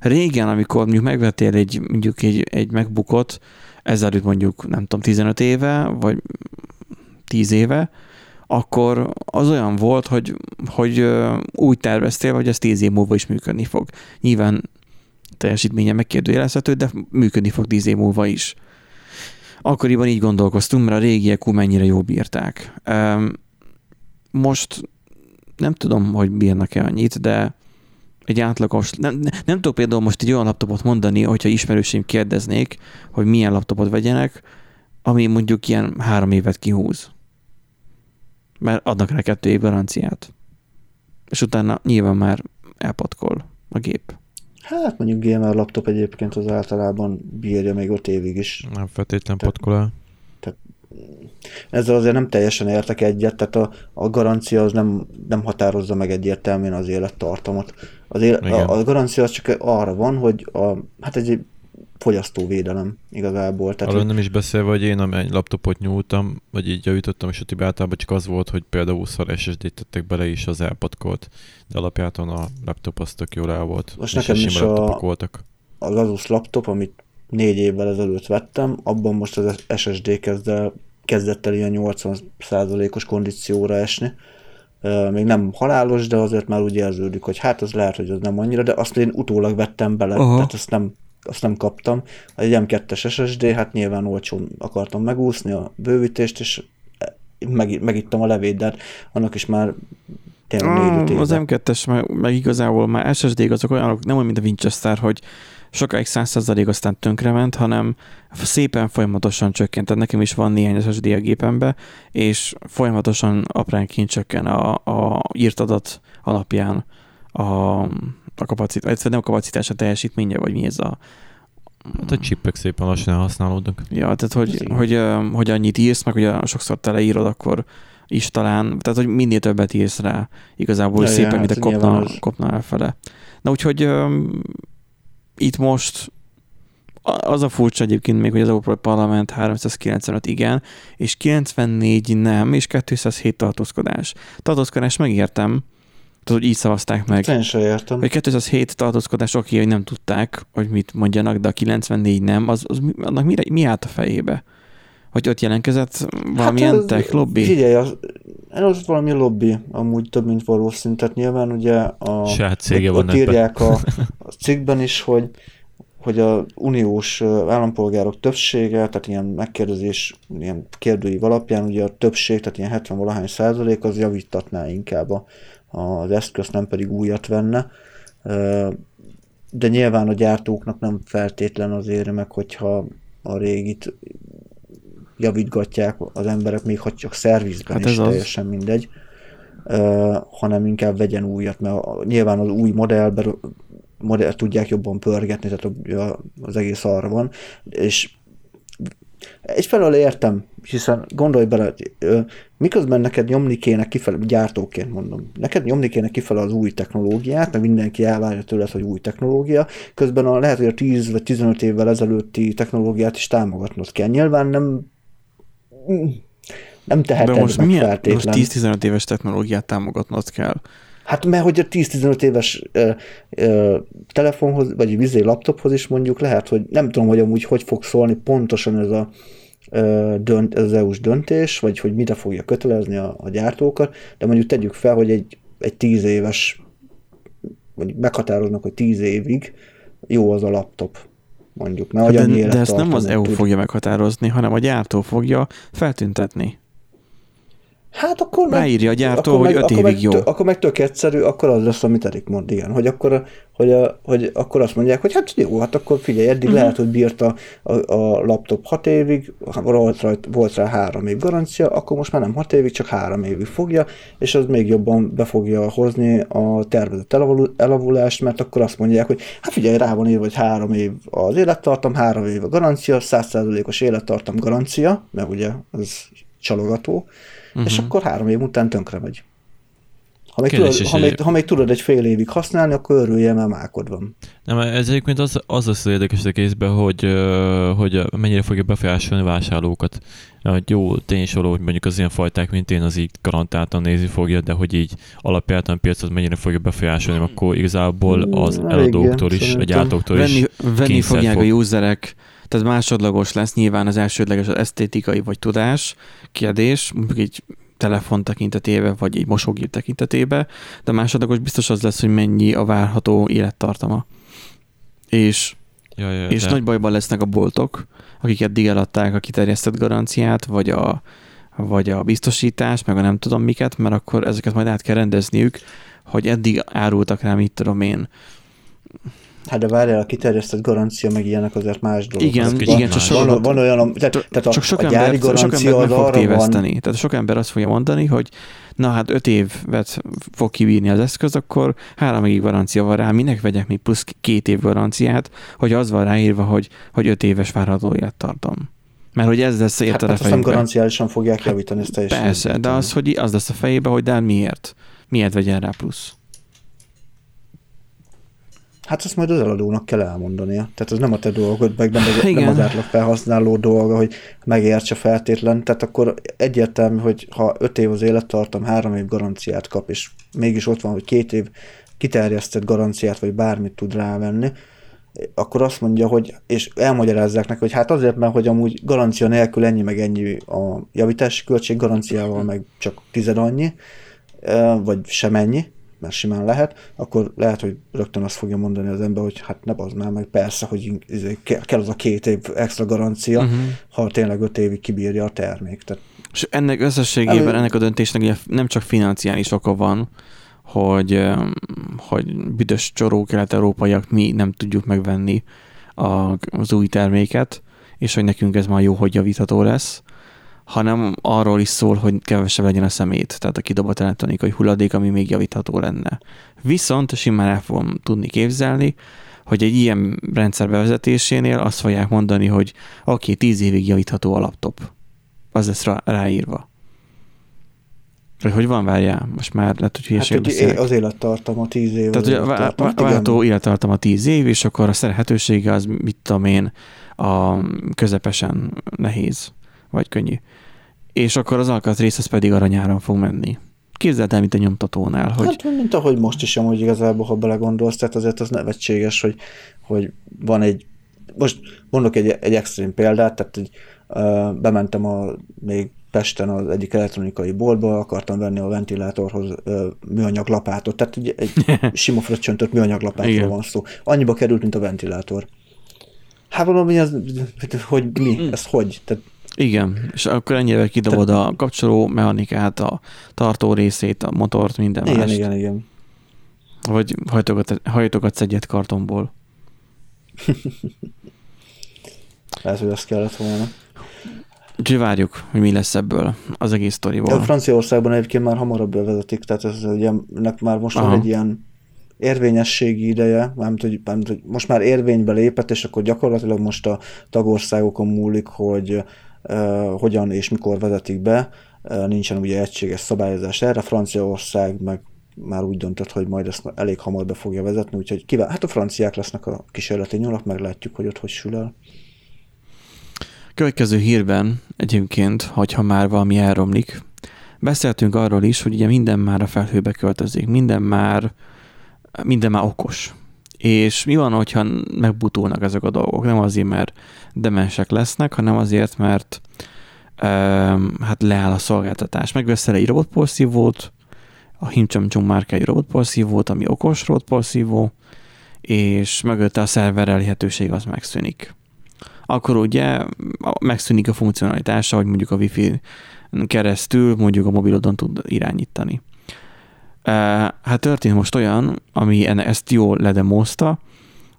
Régen, amikor mondjuk megvettél egy, mondjuk egy, egy MacBookot, ezelőtt mondjuk, nem tudom, 15 éve, vagy 10 éve, akkor az olyan volt, hogy, hogy úgy terveztél, hogy ez 10 év múlva is működni fog. Nyilván teljesítménye megkérdőjelezhető, de működni fog 10 év múlva is. Akkoriban így gondolkoztunk, mert a régiek ú mennyire jól bírták. Most nem tudom, hogy bírnak-e annyit, de egy átlagos, nem, nem, nem tudok például most egy olyan laptopot mondani, hogyha ismerőseim kérdeznék, hogy milyen laptopot vegyenek, ami mondjuk ilyen három évet kihúz. Mert adnak rá kettő év garanciát. És utána nyilván már elpatkol a gép. Hát mondjuk gamer laptop egyébként az általában bírja még 5 évig is. Nem feltétlen Te- patkol el. Ezzel azért nem teljesen értek egyet, tehát a, a garancia az nem, nem határozza meg egyértelműen az élettartamot. Az él, Igen. a, a garancia az csak arra van, hogy a, hát egy fogyasztóvédelem igazából. Tehát, Arról nem is beszélve, hogy én egy laptopot nyúltam, vagy így javítottam, és a Tibi általában csak az volt, hogy például 20 SSD-t tettek bele, és az elpatkolt. De alapjáton a laptop az tök jól rá volt. Most és nekem is a- voltak. az Asus laptop, amit négy évvel ezelőtt vettem, abban most az SSD kezd el, kezdett el ilyen 80%-os kondícióra esni. Még nem halálos, de azért már úgy érződik, hogy hát az lehet, hogy az nem annyira, de azt én utólag vettem bele, Aha. tehát azt nem, azt nem kaptam. Egy M2-es SSD, hát nyilván olcsón akartam megúszni a bővítést, és meg, megittam a levét, de hát annak is már tényleg négy Ah, az éve. M2-es meg, meg igazából már SSD-k azok olyanok, nem olyan, mint a Winchester, hogy sokáig 100% aztán tönkrement, hanem szépen folyamatosan csökkent. Tehát nekem is van néhány SSD a gépembe, és folyamatosan apránként csökken a, a írt adat alapján a, a kapacitás, illetve nem a kapacitás, a teljesítménye, vagy mi ez a... Hát a chipek szépen lassan használódnak. Ja, tehát hogy, hogy, hogy annyit írsz, meg hogy a- sokszor teleírod, akkor is talán, tehát hogy minél többet írsz rá, igazából Ja, ja, ja, szépen, mint a hát nyilván kopna, az- kopna elfele. Na úgyhogy um, itt most a- az a furcsa egyébként még, hogy az Európai Parlament 395 igen, és 94 nem, és 207 tartózkodás. Tartózkodás megértem, tudod, hogy így szavazták meg. Én sem értem. Hogy 207 tartózkodás oké, hogy nem tudták, hogy mit mondjanak, de a 94 nem, az, az annak mi, mi állt a fejébe? Hogy ott jelentkezett valamilyen az- tech lobby? Figyelj, az, az valami lobby, amúgy több, mint valószínű. Tehát nyilván ugye a, Saját cége ott, van ott ebben. írják a, [LAUGHS] a cikkben is, hogy hogy a uniós állampolgárok többsége, tehát ilyen megkérdezés, ilyen kérdőív alapján, ugye a többség, tehát ilyen 70 valahány százalék, az javítatná inkább a, az eszközt, nem pedig újat venne. De nyilván a gyártóknak nem feltétlen az éri meg, hogyha a régit javítgatják az emberek, még ha csak szervizben Hát hát is ez az. teljesen mindegy, hanem inkább vegyen újat, mert nyilván az új modellben modell tudják jobban pörgetni, tehát az egész arra van, és egyfelől értem, hiszen gondolj bele, miközben neked nyomni kéne kifele, gyártóként mondom, neked nyomni kéne kifele az új technológiát, meg mindenki elvárja tőled, hogy új technológia, közben a, lehet, hogy a 10 vagy 15 évvel ezelőtti technológiát is támogatnod kell. Nyilván nem nem teheted De most meg milyen, feltétlen. most 10-15 éves technológiát támogatnod kell. Hát mert hogy a 10-15 éves ö, ö, telefonhoz, vagy vizé laptophoz is mondjuk lehet, hogy nem tudom, hogy amúgy hogy fog szólni pontosan ez a dönt, ez az EU-s döntés, vagy hogy mire fogja kötelezni a, a gyártókat, de mondjuk tegyük fel, hogy egy, egy 10 éves, vagy meghatároznak, hogy 10 évig jó az a laptop, mondjuk. Mert Hát De, de ezt nem az EU tud. fogja meghatározni, hanem a gyártó fogja feltüntetni. Hát akkor meg, Ráírja a gyártó, akkor hogy meg, öt évig meg, jó. tö- Akkor meg tök egyszerű, akkor az lesz, amit Erik mond, igen, hogy akkor, hogy, a, hogy akkor azt mondják, hogy hát jó, hát akkor figyelj, eddig uh-huh. lehet, hogy bírta a, a laptop 6 évig, volt rá, volt rá 3 év garancia, akkor most már nem 6 évig, csak 3 évig fogja, és az még jobban be fogja hozni a tervezett elavul- elavulást, mert akkor azt mondják, hogy hát figyelj, rá van írva, hogy 3 év az élettartam, 3 év a garancia, 100%-os élettartam garancia, mert ugye ez csalogató, uh-huh. és akkor három év után tönkre megy. Ha még, Kérdés tudod, ha, még, ha még tudod egy fél évig használni, akkor örülje, mert mákod van. Nem, ez egyébként az, az lesz az érdekes a kézben, hogy, hogy mennyire fogja befolyásolni vásárlókat. Hogy jó, tény is való, hogy mondjuk az ilyen fajták, mint én, az így garantáltan nézni fogja, de hogy így alapjártan a piacot mennyire fogja befolyásolni, akkor igazából az eladóktól is, a gyártóktól is Venni, venni fogják fog. a userek, tehát másodlagos lesz nyilván az elsődleges az esztétikai vagy tudás kérdés, mondjuk egy telefon tekintetében, vagy egy mosógép tekintetében, de másodlagos biztos az lesz, hogy mennyi a várható élettartama. És, Ja, ja, és de- nagy bajban lesznek a boltok, akik eddig eladták a kiterjesztett garanciát, vagy a, vagy a biztosítást, meg a nem tudom miket, mert akkor ezeket majd át kell rendezniük, hogy eddig árultak rá, mit tudom én, Hát de várjál, a kiterjesztett garancia, meg ilyenek azért más dolog. Igen, Az igen, csak van, van olyan, tehát, tehát a, csak sok a ember, gyári sok garancia ember az meg fog arra van, téveszteni. Tehát sok ember azt fogja mondani, hogy na hát öt évet fog kibírni az eszköz, akkor három évig garancia van rá, minek vegyek még plusz két év garanciát, hogy az van ráírva, hogy, hogy öt éves várható élettartam. Mert hogy ez lesz hát, érted hát a nem fejükbe. garanciálisan fogják javítani, ezt teljesen. Persze, de az, hogy az lesz a fejébe, hogy de hát miért? Miért vegyen rá plusz? Hát ezt majd az eladónak kell elmondania. Tehát ez nem a te dolgod, meg nem, az, nem az átlag felhasználó dolga, hogy megértse feltétlen. Tehát akkor egyértelmű, hogy ha öt év az élettartam, három év garanciát kap, és mégis ott van, hogy két év kiterjesztett garanciát, vagy bármit tud rávenni, akkor azt mondja, hogy, és elmagyarázzák neki, hogy hát azért, mert hogy amúgy garancia nélkül ennyi meg ennyi a javítási költség, garanciával meg csak tized annyi, vagy sem ennyi, mert simán lehet, akkor lehet, hogy rögtön azt fogja mondani az ember, hogy hát ne bazd már meg, persze, hogy izé, ke- kell az a két év extra garancia, uh-huh. ha tényleg öt évig kibírja a termék. Tehát És ennek összességében, Elő- ennek a döntésnek ugye nem csak financiális oka van, hogy, hogy büdös csoró kelet-európaiak mi nem tudjuk megvenni az új terméket, és hogy nekünk ez már jó, hogy javítható lesz, hanem arról is szól, hogy kevesebb legyen a szemét, tehát a kidobott elektronikai hulladék, ami még javítható lenne. Viszont simán el fogom tudni képzelni, hogy egy ilyen rendszer bevezetésénél azt fogják mondani, hogy oké, okay, 10 évig javítható a laptop. Az lesz rá, ráírva. Vagy hogy van, várjál, most már lehet, hogy hát hülyeség hogy beszélek. az élettartam, a tíz év Tehát hogy a vá- élettartam. vá- Igen. várható élettartam a 10 év, és akkor a szerhetősége az, mit tudom én, a közepesen nehéz, vagy könnyű. És akkor az alkatrész az pedig aranyáron fog menni. Képzeld el, mint a nyomtatónál, hogy Hát, mint ahogy most is amúgy igazából, ha belegondolsz, tehát azért az nevetséges, hogy, hogy van egy, most mondok egy, egy extrém példát, tehát hogy uh, bementem a, még Pesten az egyik elektronikai boltba, akartam venni a ventilátorhoz uh, műanyag lapátot, tehát egy, egy [LAUGHS] sima fröccsöntött műanyag Igen. lapátról van szó. Annyiba került, mint a ventilátor. Hát valami az, hogy mi, ez hogy? Tehát igen, és akkor ennyire kidobod a kapcsoló mechanikát, a tartó részét, a motort, minden igen, mást. igen, igen. Vagy hajtogat, hajtogatsz egyet kartonból. [LAUGHS] Lehet, hogy azt kellett volna. Úgyhogy várjuk, hogy mi lesz ebből az egész sztoriból. A Franciaországban egyébként már hamarabb bevezetik, tehát ez ugye, ennek már most van Aha. egy ilyen érvényességi ideje, mármint hogy, mármint, hogy most már érvénybe lépett, és akkor gyakorlatilag most a tagországokon múlik, hogy hogyan és mikor vezetik be, nincsen ugye egységes szabályozás erre, Franciaország meg már úgy döntött, hogy majd ezt elég hamar be fogja vezetni, úgyhogy kíván, hát a franciák lesznek a kísérleti nyulak, meglátjuk, hogy ott hogy sül el. Következő hírben egyébként, hogyha már valami elromlik, beszéltünk arról is, hogy ugye minden már a felhőbe költözik, minden már, minden már okos. És mi van, hogyha megbutulnak ezek a dolgok? Nem azért, mert demensek lesznek, hanem azért, mert um, hát leáll a szolgáltatás. Megveszel egy robotporszívót, a Himchamchung márkájú robotporszívót, ami okos robotporszívó, és mögötte a szerver elérhetőség az megszűnik. Akkor ugye megszűnik a funkcionalitása, hogy mondjuk a Wi-Fi keresztül mondjuk a mobilodon tud irányítani. Hát történt most olyan, ami ezt jól ledemózta,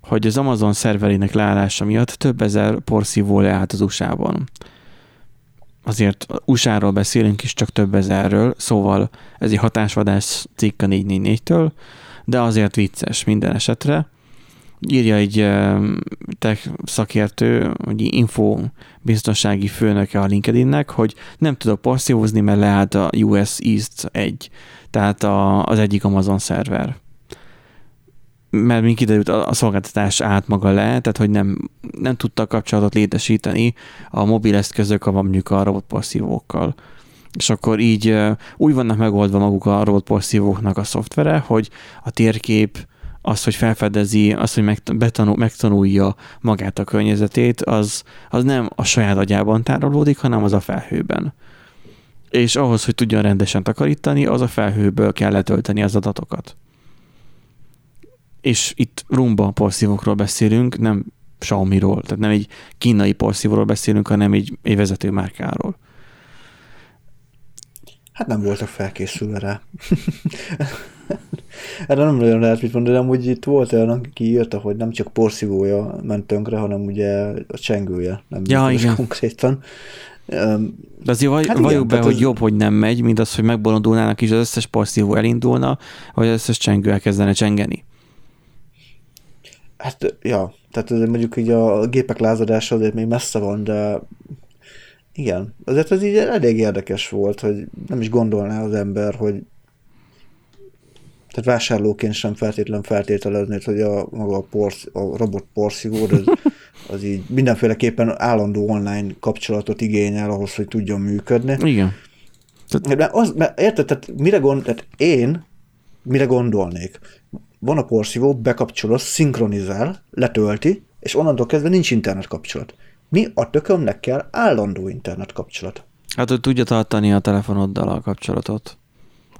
hogy az Amazon szerverének leállása miatt több ezer porszívó leállt az USA-ban. Azért USA-ról beszélünk is csak több ezerről, szóval ez egy hatásvadás cikk a 444-től, de azért vicces minden esetre. Írja egy tech szakértő, egy info biztonsági főnöke a LinkedInnek, hogy nem tudok porszívózni, mert leállt a US East 1, tehát a, az egyik Amazon szerver. Mert mint kiderült, a szolgáltatás állt maga le, tehát hogy nem, nem tudtak kapcsolatot létesíteni a mobil eszközök, a mondjuk a robotporszívókkal. És akkor így úgy vannak megoldva maguk a robotporszívóknak a szoftvere, hogy a térkép az, hogy felfedezi, az, hogy megtanul, megtanulja magát a környezetét, az, az nem a saját agyában tárolódik, hanem az a felhőben. És ahhoz, hogy tudjon rendesen takarítani, az a felhőből kell letölteni az adatokat. És itt rumba porszívókról beszélünk, nem Xiaomi-ról, tehát nem egy kínai porszívóról beszélünk, hanem egy, egy vezető márkáról. Hát nem voltak felkészülve rá. [LAUGHS] Erre nem nagyon lehet mit mondani, de amúgy itt volt olyan, aki írta, hogy nem csak porszívója ment tönkre, hanem ugye a csengője nem ja, igen. konkrétan. De azért vaj, hát valljuk be, hogy az... jobb, hogy nem megy, mint az, hogy megbolondulnának és az összes porszívó elindulna, vagy az összes csengő elkezdene csengeni. Hát, ja, tehát ez mondjuk így a gépek lázadása azért még messze van, de igen, azért ez így elég érdekes volt, hogy nem is gondolná az ember, hogy tehát vásárlóként sem feltétlen feltételeznéd, hogy a maga a, porsz, a robot porszívó, az, [LAUGHS] az így mindenféleképpen állandó online kapcsolatot igényel ahhoz, hogy tudjon működni. Igen. Tehát... Mert az, mert érted, tehát mire gond, tehát én mire gondolnék? Van a porszívó, bekapcsolod, szinkronizál, letölti, és onnantól kezdve nincs internet kapcsolat. Mi a tökömnek kell állandó internet kapcsolat? Hát, hogy tudja tartani a telefonoddal a kapcsolatot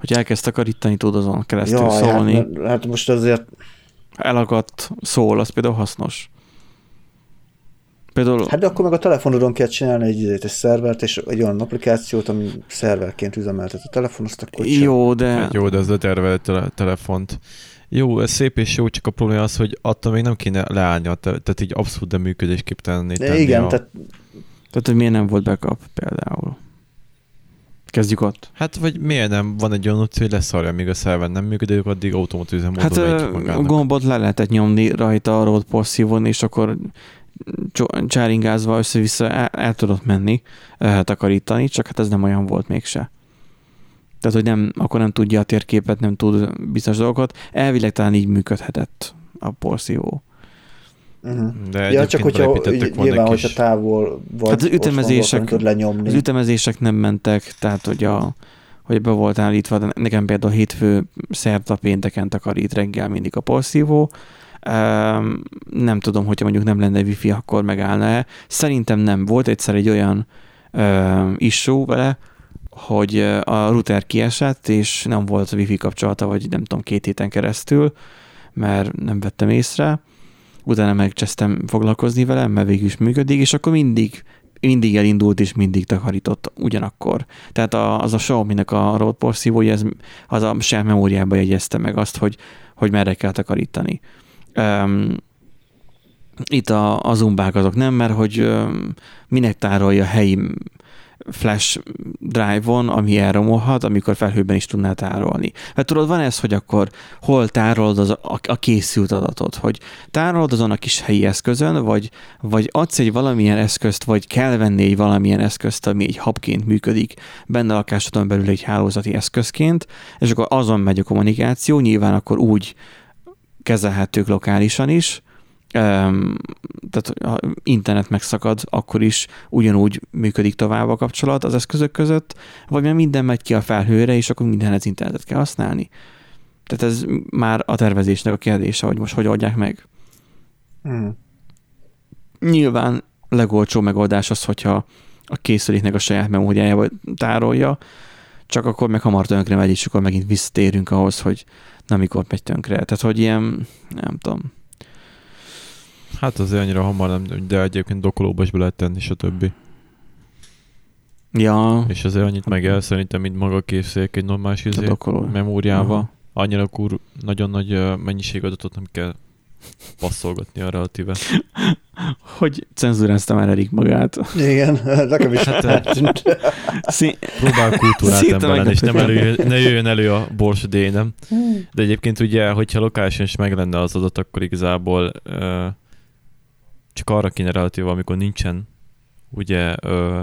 hogy elkezd takarítani, tud azon keresztül Jaj, hát szólni. Hát, hát most azért... Elakadt szól, az például hasznos. Például... Hát de akkor meg a telefonodon kell csinálni egy, egy szervert, és egy olyan applikációt, ami szerverként üzemeltet a telefon, azt akkor Jó, de... Hát jó, de az letervelt a telefont. Jó, ez szép és jó, csak a probléma az, hogy attól még nem kéne leállni, tehát így abszolút de működésképtelenné tenni. Igen, a... tehát... Tehát, hogy miért nem volt backup például? Kezdjük ott. Hát, vagy miért nem van egy olyan opció, hogy leszarja, míg a szerver nem működik, addig automat üzemmódon Hát a gombot le lehetett nyomni rajta a road porszívon, és akkor csáringázva össze-vissza el, el tudott menni, takarítani, csak hát ez nem olyan volt mégse. Tehát, hogy nem, akkor nem tudja a térképet, nem tud bizonyos dolgokat. Elvileg talán így működhetett a porszívó. Uh-huh. De ja, csak hogyha nyilván, hogyha távol vagy hát az ütemezések, van, lenyomni. Az ütemezések nem mentek, tehát hogy, a, hogy be volt állítva, de nekem például hétfő, szerda, pénteken takarít reggel mindig a porszívó. Um, nem tudom, hogyha mondjuk nem lenne wifi, akkor megállna-e. Szerintem nem. Volt egyszer egy olyan um, issue vele, hogy a router kiesett, és nem volt wifi kapcsolata, vagy nem tudom, két héten keresztül, mert nem vettem észre utána megcsesztem foglalkozni vele, mert végül is működik, és akkor mindig mindig elindult és mindig takarított ugyanakkor. Tehát a, az a Xiaomi-nek a road porszívója, ez, az a saját memóriába jegyezte meg azt, hogy, hogy merre kell takarítani. Um, itt a, a zumbák azok nem, mert hogy um, minek tárolja helyi flash drive-on, ami elromolhat, amikor felhőben is tudná tárolni. Hát tudod, van ez, hogy akkor hol tárolod az, a, a készült adatot, hogy tárolod azon a kis helyi eszközön, vagy, vagy adsz egy valamilyen eszközt, vagy kell venni egy valamilyen eszközt, ami egy hubként működik benne a lakásodon belül egy hálózati eszközként, és akkor azon megy a kommunikáció, nyilván akkor úgy kezelhetők lokálisan is, tehát ha internet megszakad, akkor is ugyanúgy működik tovább a kapcsolat az eszközök között, vagy mert minden megy ki a felhőre, és akkor mindenhez internetet kell használni. Tehát ez már a tervezésnek a kérdése, hogy most hogy oldják meg. Mm. Nyilván legolcsó megoldás az, hogyha a készüléknek a saját memóriájába tárolja, csak akkor meg hamar tönkre megy, és akkor megint visszatérünk ahhoz, hogy na mikor megy tönkre. Tehát, hogy ilyen, nem tudom. Hát azért annyira hamar nem, de egyébként dokolóba is be lehet tenni, stb. Ja, És azért annyit meg el szerintem, mint maga a készülék egy normális izé, memóriával. Aha. Annyira kur, nagyon nagy mennyiség adatot nem kell passzolgatni a relatíve. [LAUGHS] Hogy cenzúrázta már Erik magát. Igen, [LAUGHS] nekem is Hát, eltűnt. [LAUGHS] Szí- Próbál kultúrát Szinte ember lenni, és nem elő, ne jöjjön elő a borsodé, nem? De egyébként ugye, hogyha lokálisan is meg lenne az adat, akkor igazából ö, csak arra kéne relatív, amikor nincsen ugye ö,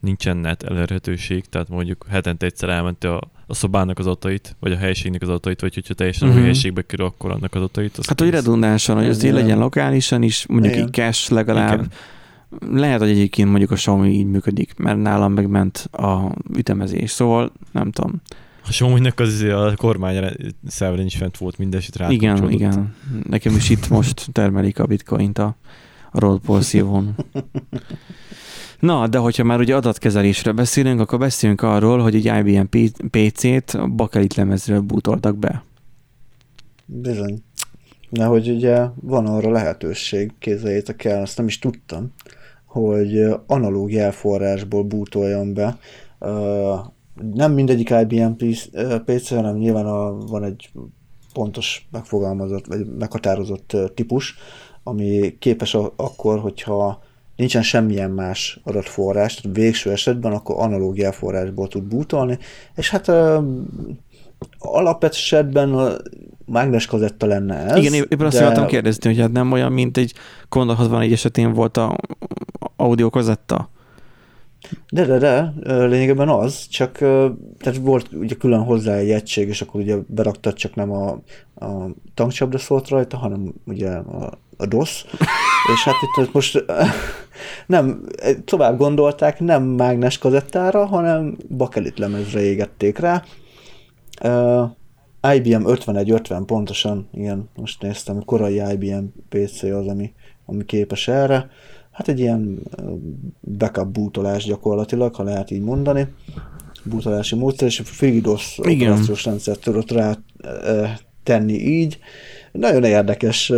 nincsen net elérhetőség, tehát mondjuk hetente egyszer elmenti a, a szobának az adatait, vagy a helyiségnek az adatait, vagy hogyha teljesen Mhm. uh-huh. új helységbe kerül, akkor annak az adatait. Hát, hogy redundánsan, hogy az Igen. legyen lokálisan is, mondjuk Igen. egy cache legalább. Igen. Lehet, hogy egyébként mondjuk a Xiaomi így működik, mert nálam megment a ütemezés, szóval nem tudom. A Xiaomi-nek az izé a kormány szerveren is fent volt, mindenesit rá igen, igen. Nekem is itt most termelik a bitcoint a, a roadball szívón. [LAUGHS] Na, de hogyha már ugye adatkezelésről beszélünk, akkor beszéljünk arról, hogy egy IBM PC-t bakelit lemezről bútoltak be. Bizony. De hogy ugye van arra lehetőség, képzeljétek el, azt nem is tudtam, hogy analóg jelforrásból bútoljon be. Nem mindegyik IBM PC, hanem nyilván a, van egy pontos megfogalmazott, vagy meghatározott típus, ami képes a, akkor, hogyha nincsen semmilyen más adatforrás, tehát végső esetben akkor analóg jelforrásból tud bútolni, és hát ö, alapesetben a mágnes kazetta lenne ez. Igen, épp azt akartam kérdezni, hogy hát nem olyan, mint egy Commodore 64 esetén volt a audio kazetta. De, de, de, lényegében az, csak tehát volt ugye külön hozzá egy egység, és akkor ugye beraktad csak nem a, a tankcsapda szólt rajta, hanem ugye a, a DOS, és hát itt most nem, tovább gondolták, nem mágnes kazettára, hanem bakelit lemezre égették rá. Uh, IBM 5150 pontosan, igen, most néztem, korai IBM PC az, ami, ami képes erre. Hát egy ilyen ö, backup bootolás gyakorlatilag, ha lehet így mondani. Bootolási módszer, és a FreeDOS operációs rendszert tudott rá ö, tenni így. Nagyon érdekes.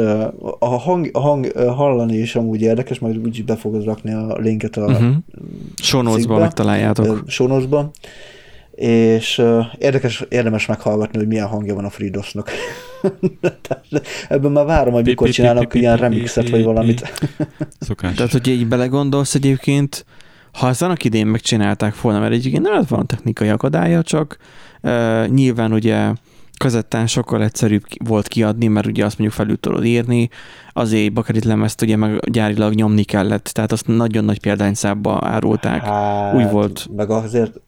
A hang, a hang hallani is amúgy érdekes, majd úgyis be fogod rakni a linket a Uh-huh. Notes-ban cikkbe, megtaláljátok. notes-ban. És érdekes, érdemes meghallgatni, hogy milyen hangja van a FreeDOS-nak. Tehát [LAUGHS] Ebben már várom, hogy mikor csinálnak ilyen remixet, vagy valamit. Szokás. Tehát, hogy így belegondolsz egyébként, ha ezt annak idén megcsinálták volna, mert egyébként nem lett volna technikai akadálya, csak uh, nyilván ugye kazettán sokkal egyszerűbb volt kiadni, mert ugye azt mondjuk felül tudod írni, azért bakelit lemezt ugye meg gyárilag nyomni kellett, tehát azt nagyon nagy példányszámba árulták. Hát, Úgy volt. Meg azért,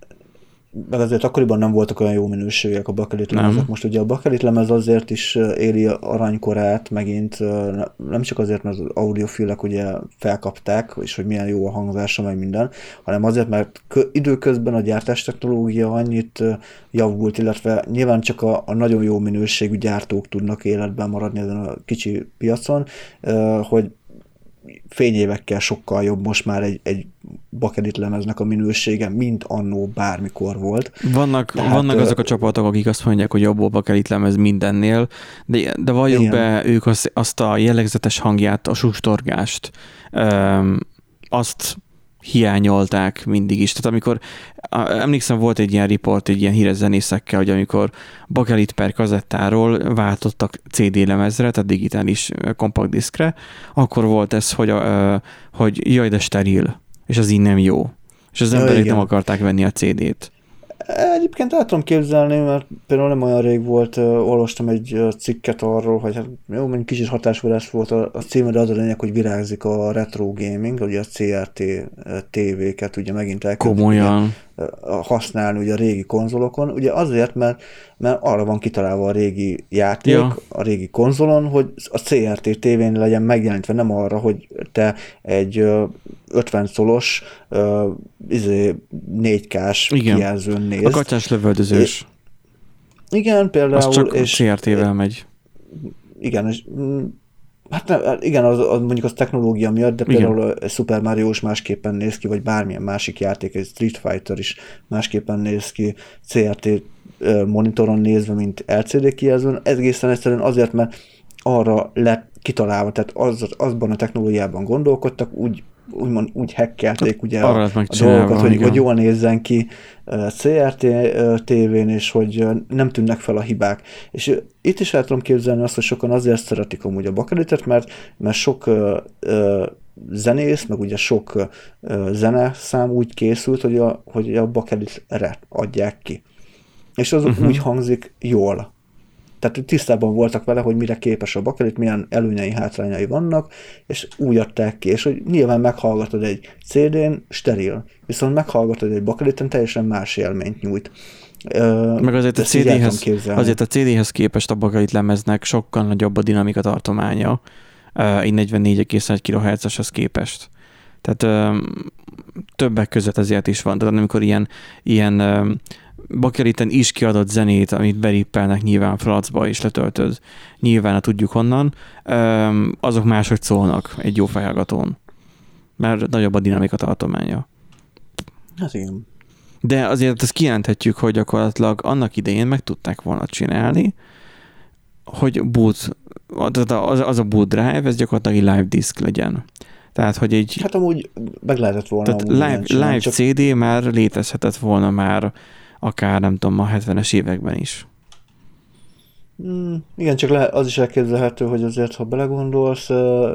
meg azért akkoriban nem voltak olyan jó minőségek a bakelit lemezek. Most ugye a bakelit lemez azért is éli aranykorát, megint nem csak azért, mert az audiofilek ugye felkapták, és hogy milyen jó a hangzása, meg minden, hanem azért, mert kö- időközben a gyártás technológia annyit javult, illetve nyilván csak a, a nagyon jó minőségű gyártók tudnak életben maradni ezen a kicsi piacon, hogy fényévekkel sokkal jobb most már egy, egy bakelit lemeznek a minősége, mint annó bármikor volt. Vannak, Tehát, vannak azok a csapatok, akik azt mondják, hogy jobb a bakelit lemez mindennél, de, de valljuk be, ők az, azt a jellegzetes hangját, a sustorgást, öm, azt hiányolták mindig is. Tehát amikor, emlékszem, volt egy ilyen riport, egy ilyen híres zenészekkel, hogy amikor bakelit per kazettáról váltottak CD lemezre, tehát digitális ö, compact diskre, akkor volt ez, hogy, a, hogy jaj, de steril, és az így nem jó. És És az Ja, emberek igen. nem akarták venni a CD-t. Egyébként el tudom képzelni, mert például nem olyan rég volt, uh, olvastam egy cikket arról, hogy hát jó, mondjuk kicsit hatásvarás volt a, a címe, de az a lényeg, hogy virágzik a retro gaming, ugye a CRT uh, TV-ket ugye megint elkezdik Komolyan. Használni ugye a régi konzolokon, ugye azért, mert, mert arra van kitalálva a régi játék, Ja. a régi konzolon, hogy a CRT TV-n legyen megjelenítve, nem arra, hogy te egy uh, 50 szolos uh, izé, 4K-s Igen. kijelzőn nézd. A katyás lövöldözős. Igen, például, Az csak és CRT-vel megy. igen, és, mm, hát nem, hát igen, az, az mondjuk az technológia miatt, de Igen. például a Super Mario is másképpen néz ki, vagy bármilyen másik játék, egy Street Fighter is másképpen néz ki, CRT monitoron nézve, mint LCD kijelzőn, ez egészen egyszerűen azért, mert arra lett kitalálva, tehát az, azban a technológiában gondolkodtak, úgy úgymond úgy hackelték ugye a, a dolgokat, hogy, igen. hogy jól nézzen ki CRT tévén, és hogy nem tűnnek fel a hibák. És itt is el tudom képzelni azt, hogy sokan azért szeretik amúgy a bakelitet, mert, mert sok zenész, meg ugye sok zeneszám úgy készült, hogy a, hogy a bakelitre adják ki. És az uh-huh. úgy hangzik jól. Tehát tisztában voltak vele, hogy mire képes a bakelit, milyen előnyei, hátrányai vannak, és úgy adták ki, és hogy nyilván meghallgatod egy CD-n, steril, viszont meghallgatod egy bakeliten, teljesen más élményt nyújt. Ö, Meg azért a CD-hez, azért a CD-hez képest a bakalit lemeznek sokkal nagyobb a dinamika tartománya, egy 44,1 kHz-eshez képest. Tehát többek között ezért is van. Tehát amikor ilyen, ilyen bakeliten is kiadott zenét, amit berippelnek nyilván fracba és letöltöd, nyilván tudjuk honnan, azok máshogy szólnak egy jó fejhallgatón. Mert nagyobb a dinamika tartománya. Hát igen. De azért ezt kijelenthetjük, hogy gyakorlatilag annak idején meg tudták volna csinálni, hogy boot, az, az a boot drive, ez gyakorlatilag egy live disk legyen. Tehát, hogy egy Hát amúgy meg lehetett volna tehát live, live csak CD már létezhetett volna már akár nem tudom, a 70-es években is. Mm, igen, csak le, az is elképzelhető, hogy azért, ha belegondolsz, uh,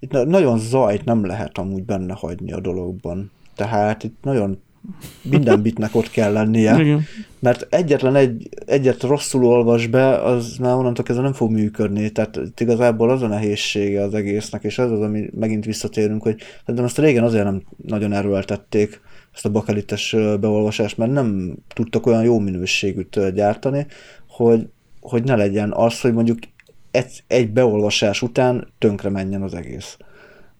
itt na- nagyon zajt nem lehet amúgy benne hagyni a dologban. Tehát itt nagyon minden bitnek ott kell lennie, mert egyetlen egy, egyet rosszul olvas be, az már onnantól kezdve nem fog működni, tehát itt igazából az a nehézsége az egésznek, és ez az, ami megint visszatérünk, hogy szerintem ezt régen azért nem nagyon erőltették, ezt a bakelites beolvasást, mert nem tudtak olyan jó minőségűt gyártani, hogy, hogy ne legyen az, hogy mondjuk egy, egy beolvasás után tönkre menjen az egész.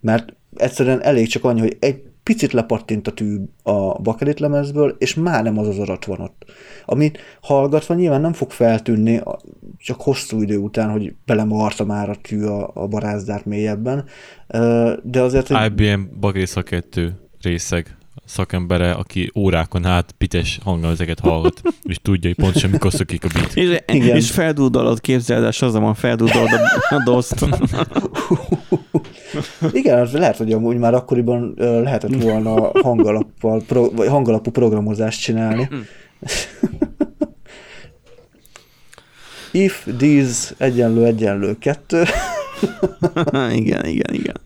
Mert egyszerűen elég csak annyi, hogy egy picit lepattint a tű a bakelit lemezből, és már nem az az adat van ott. Amit hallgatva nyilván nem fog feltűnni, csak hosszú idő után, hogy belemarta már a tű a, a barázdát mélyebben, de azért, hogy IBM Bagri szakértő részeg szakembere, aki órákon át pites hanggal ezeket hallgat, és tudja, hogy pontosan mikor szökik a beat. És, Igen. és feldúdolod, képzeld el, Shazamon feldúdolod a, a dozt. Igen, az lehet, hogy amúgy már akkoriban lehetett volna hangalappal, pro, vagy hangalapú programozást csinálni. If these egyenlő egyenlő kettő. igen, igen, igen.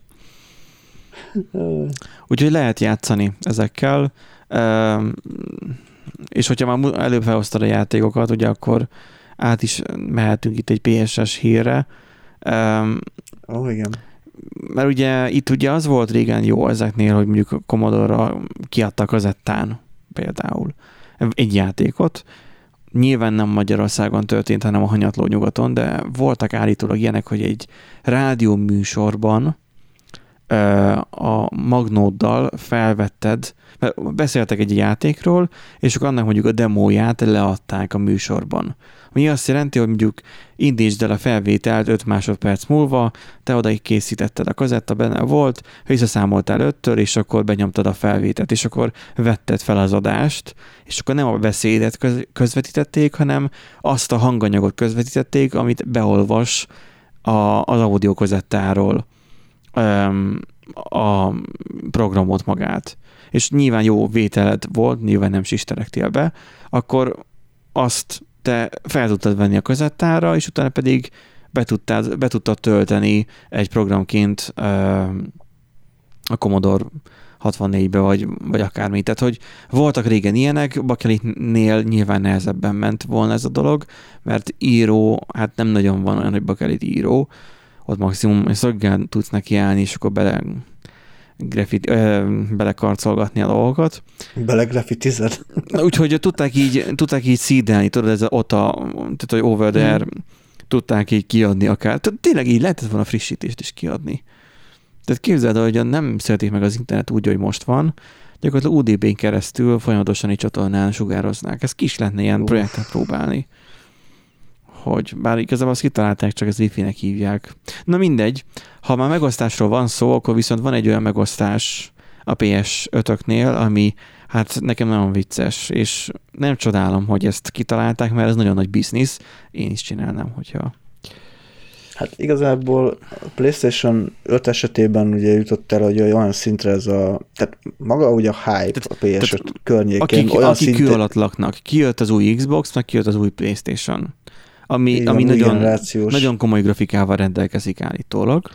Úgyhogy lehet játszani ezekkel. És hogyha már előbb felhoztad a játékokat, ugye akkor át is mehetünk itt egy PSS hírre. Ó, oh, igen. Mert ugye itt ugye az volt régen jó ezeknél, hogy mondjuk a Commodore-ra kiadtak az ettán például egy játékot. Nyilván nem Magyarországon történt, hanem a hanyatló nyugaton, de voltak állítólag ilyenek, hogy egy rádió műsorban a magnóddal felvetted, mert beszéltek egy játékról, és akkor annak mondjuk a demóját leadták a műsorban. Ami azt jelenti, hogy mondjuk indítsd el a felvételt 5 másodperc múlva, te oda készítetted a kazetta, benne volt, visszaszámoltál öttől, és akkor benyomtad a felvételt, és akkor vetted fel az adást, és akkor nem a beszédet köz- közvetítették, hanem azt a hanganyagot közvetítették, amit beolvas a, az audio kazettáról a programot magát. És nyilván jó vételed volt, nyilván nem sisterektél be, akkor azt te fel tudtad venni a kazettára, és utána pedig be tudtad, be tudtad tölteni egy programként a Commodore 64-be, vagy, vagy akármi. Tehát, hogy voltak régen ilyenek, Bakelitnél nyilván nehezebben ment volna ez a dolog, mert író, hát nem nagyon van olyan, hogy Bakelit író, ott maximum szöggel tudsz neki állni, és akkor bele grafit, ö, belekarcolgatni a dolgokat. Belegrafitized? Úgyhogy tudták így, tudták így szídelni, tudod, ez a, ott a, tehát, hogy over there, hmm. tudták így kiadni akár. Tehát tényleg így lehetett volna frissítést is kiadni. Tehát képzeld, hogy nem szeretik meg az internet úgy, hogy most van, gyakorlatilag UDB-n keresztül folyamatosan egy csatornán sugároznák. Ez ki is lehetne ilyen projektet próbálni. Hogy bár igazából azt kitalálták, csak az wifi-nek hívják. Na mindegy, ha már megosztásról van szó, akkor viszont van egy olyan megosztás a PS5-öknél, ami hát nekem nagyon vicces, és nem csodálom, hogy ezt kitalálták, mert ez nagyon nagy biznisz. Én is csinálnám, hogyha Hát igazából a PlayStation 5 esetében ugye jutott el, hogy olyan szintre ez a, tehát maga ugye a hype tehát, a PS5 tehát környékén. Akik, olyan akik szinte... kő alatt laknak, kijött az új Xbox, meg kijött az új PlayStation, ami, Igen, ami nagyon, nagyon komoly grafikával rendelkezik állítólag.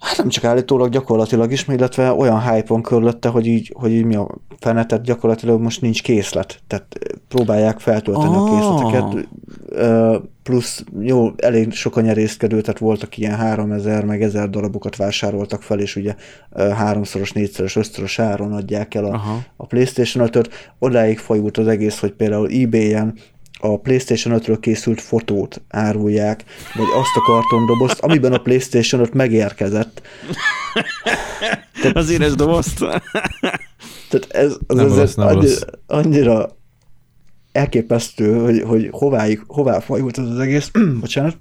Hát nem csak állítólag, gyakorlatilag is, illetve olyan hype van körülötte, hogy így, hogy így mi a fenetet gyakorlatilag most nincs készlet. Tehát próbálják feltölteni oh. a készleteket. Plusz jó, elég sok a nyerészkedő, tehát voltak ilyen 3000 meg 1000 darabokat vásároltak fel, és ugye háromszoros, négyszeres, ötszörös áron adják el a, a PlayStation 5-öt. Odáig folyult az egész, hogy például eBay-en a PlayStation 5-ről készült fotót árulják, vagy azt a kartondobozt, amiben a PlayStation 5 megérkezett. Tehát, az éres dobozt. Tehát ez az nem rossz, nem annyira, rossz. annyira elképesztő, hogy, hogy hová, hová fajult ez az egész, [CLEARS THROAT] bocsánat,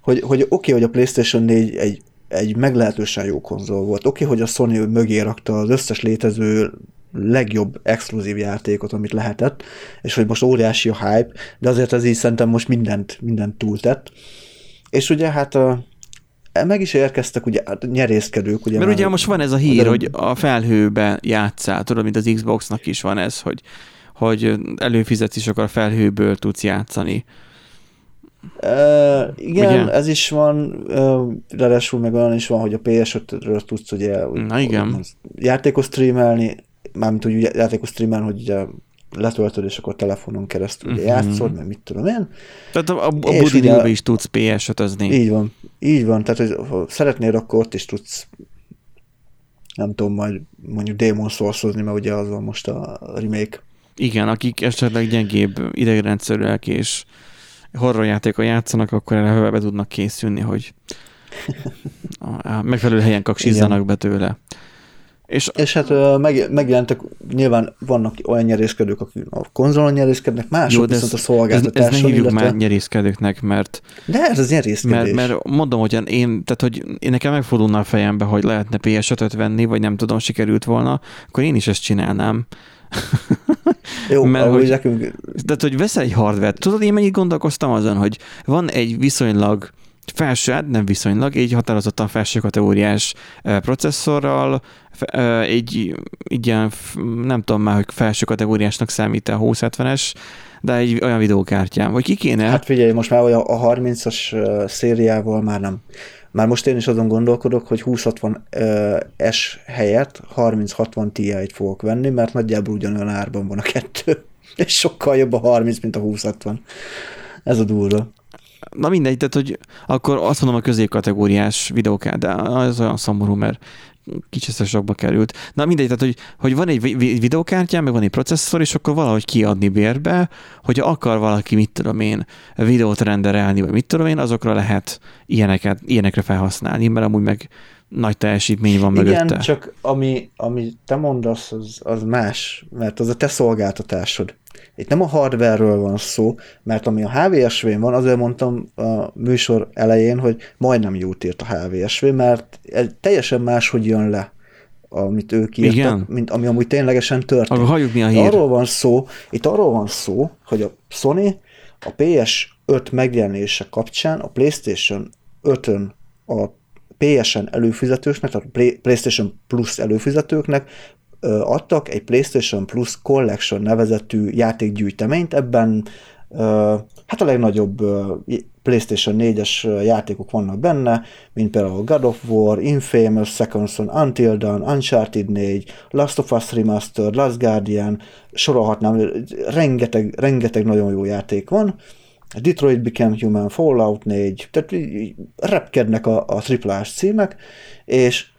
hogy, hogy oké, okay, hogy a PlayStation 4 egy, egy meglehetősen jó konzol volt. Oké, okay, hogy a Sony mögé rakta az összes létező legjobb exkluzív játékot, amit lehetett, és hogy most óriási a hype, de azért ez így szerintem most mindent, mindent túltett. És ugye hát a, meg is érkeztek ugye hát nyerészkedők. Ugye Mert már, ugye most van ez a hír, de... hogy a felhőbe játszál, tudod, mint az Xboxnak is van ez, hogy, hogy előfizetsz is, akkor a felhőből tudsz játszani. Uh, igen, ugye? ez is van, uh, ráadásul meg olyan is van, hogy a PS5-ről tudsz ugye Na igen. játékot streamelni, mármint úgy játékos streamen, hogy ugye letöltöd, és akkor telefonon keresztül uh-huh. játszod, meg mit tudom én. Tehát a, a, a ugye, is tudsz ps ötözni. Így van, így van, tehát hogy ha szeretnél, akkor ott is tudsz nem tudom, majd mondjuk Demon souls mert ugye az van most a remake. Igen, akik esetleg gyengébb idegrendszerűek és horrorjátékon játszanak, akkor erre be tudnak készülni, hogy [LAUGHS] a megfelelő helyen kaksizzanak be tőle. És, és hát meg, megjelentek, nyilván vannak olyan nyerészkedők, akik a konzolon nyerészkednek, mások Jó, viszont ez, a szolgáltatáson. Ez, ez ne hívjuk illetve... már nyerészkedőknek, mert... De ez az nyerészkedés. Mert, mert mondom, hogy én, tehát hogy én nekem megfordulna a fejembe, hogy lehetne ps venni, vagy nem tudom, sikerült volna, akkor én is ezt csinálnám. Jó, [LAUGHS] mert hogy, nekünk... Tehát, hogy veszel egy hardware Tudod, én mennyit gondolkoztam azon, hogy van egy viszonylag felső, hát nem viszonylag, egy határozottan felső kategóriás processzorral, egy, egy ilyen, nem tudom már, hogy felső kategóriásnak számít a 2070-es, de egy olyan videókártyám, vagy ki kéne? Hát figyelj, most már olyan a 30-as szériával már nem. Már most én is azon gondolkodok, hogy 2060 S helyett 3060 Ti-t fogok venni, mert nagyjából ugyanolyan árban van a kettő. [LAUGHS] És sokkal jobb a 30, mint a 2060. Ez a durva na mindegy, tehát hogy akkor azt mondom a középkategóriás videókát, de az olyan szomorú, mert kicsit sokba került. Na mindegy, tehát hogy, hogy van egy videókártya, meg van egy processzor, és akkor valahogy kiadni bérbe, hogy akar valaki, mit tudom én, videót renderelni, vagy mit tudom én, azokra lehet ilyeneket, ilyenekre felhasználni, mert amúgy meg nagy teljesítmény van Igen, mögötte. Igen, csak ami, ami te mondasz, az, az más, mert az a te szolgáltatásod. Itt nem a hardware van szó, mert ami a HVSV-n van, azért mondtam a műsor elején, hogy majdnem jót írt a HVSV, mert egy teljesen máshogy jön le amit ők írtak, Igen? mint ami amúgy ténylegesen történt. Akkor halljuk mi a hír. Arról van szó, itt arról van szó, hogy a Sony a PS5 megjelenése kapcsán a PlayStation 5-ön a PSN előfizetőknek, tehát a PlayStation Plus előfizetőknek adtak egy PlayStation Plus Collection nevezetű játékgyűjteményt, ebben hát a legnagyobb PlayStation 4-es játékok vannak benne, mint például God of War, Infamous, Second Son, Until Dawn, Uncharted 4, Last of Us Remastered, Last Guardian, sorolhatnám, rengeteg, rengeteg nagyon jó játék van. Detroit Become Human, Fallout 4, tehát repkednek a, a triplás címek, és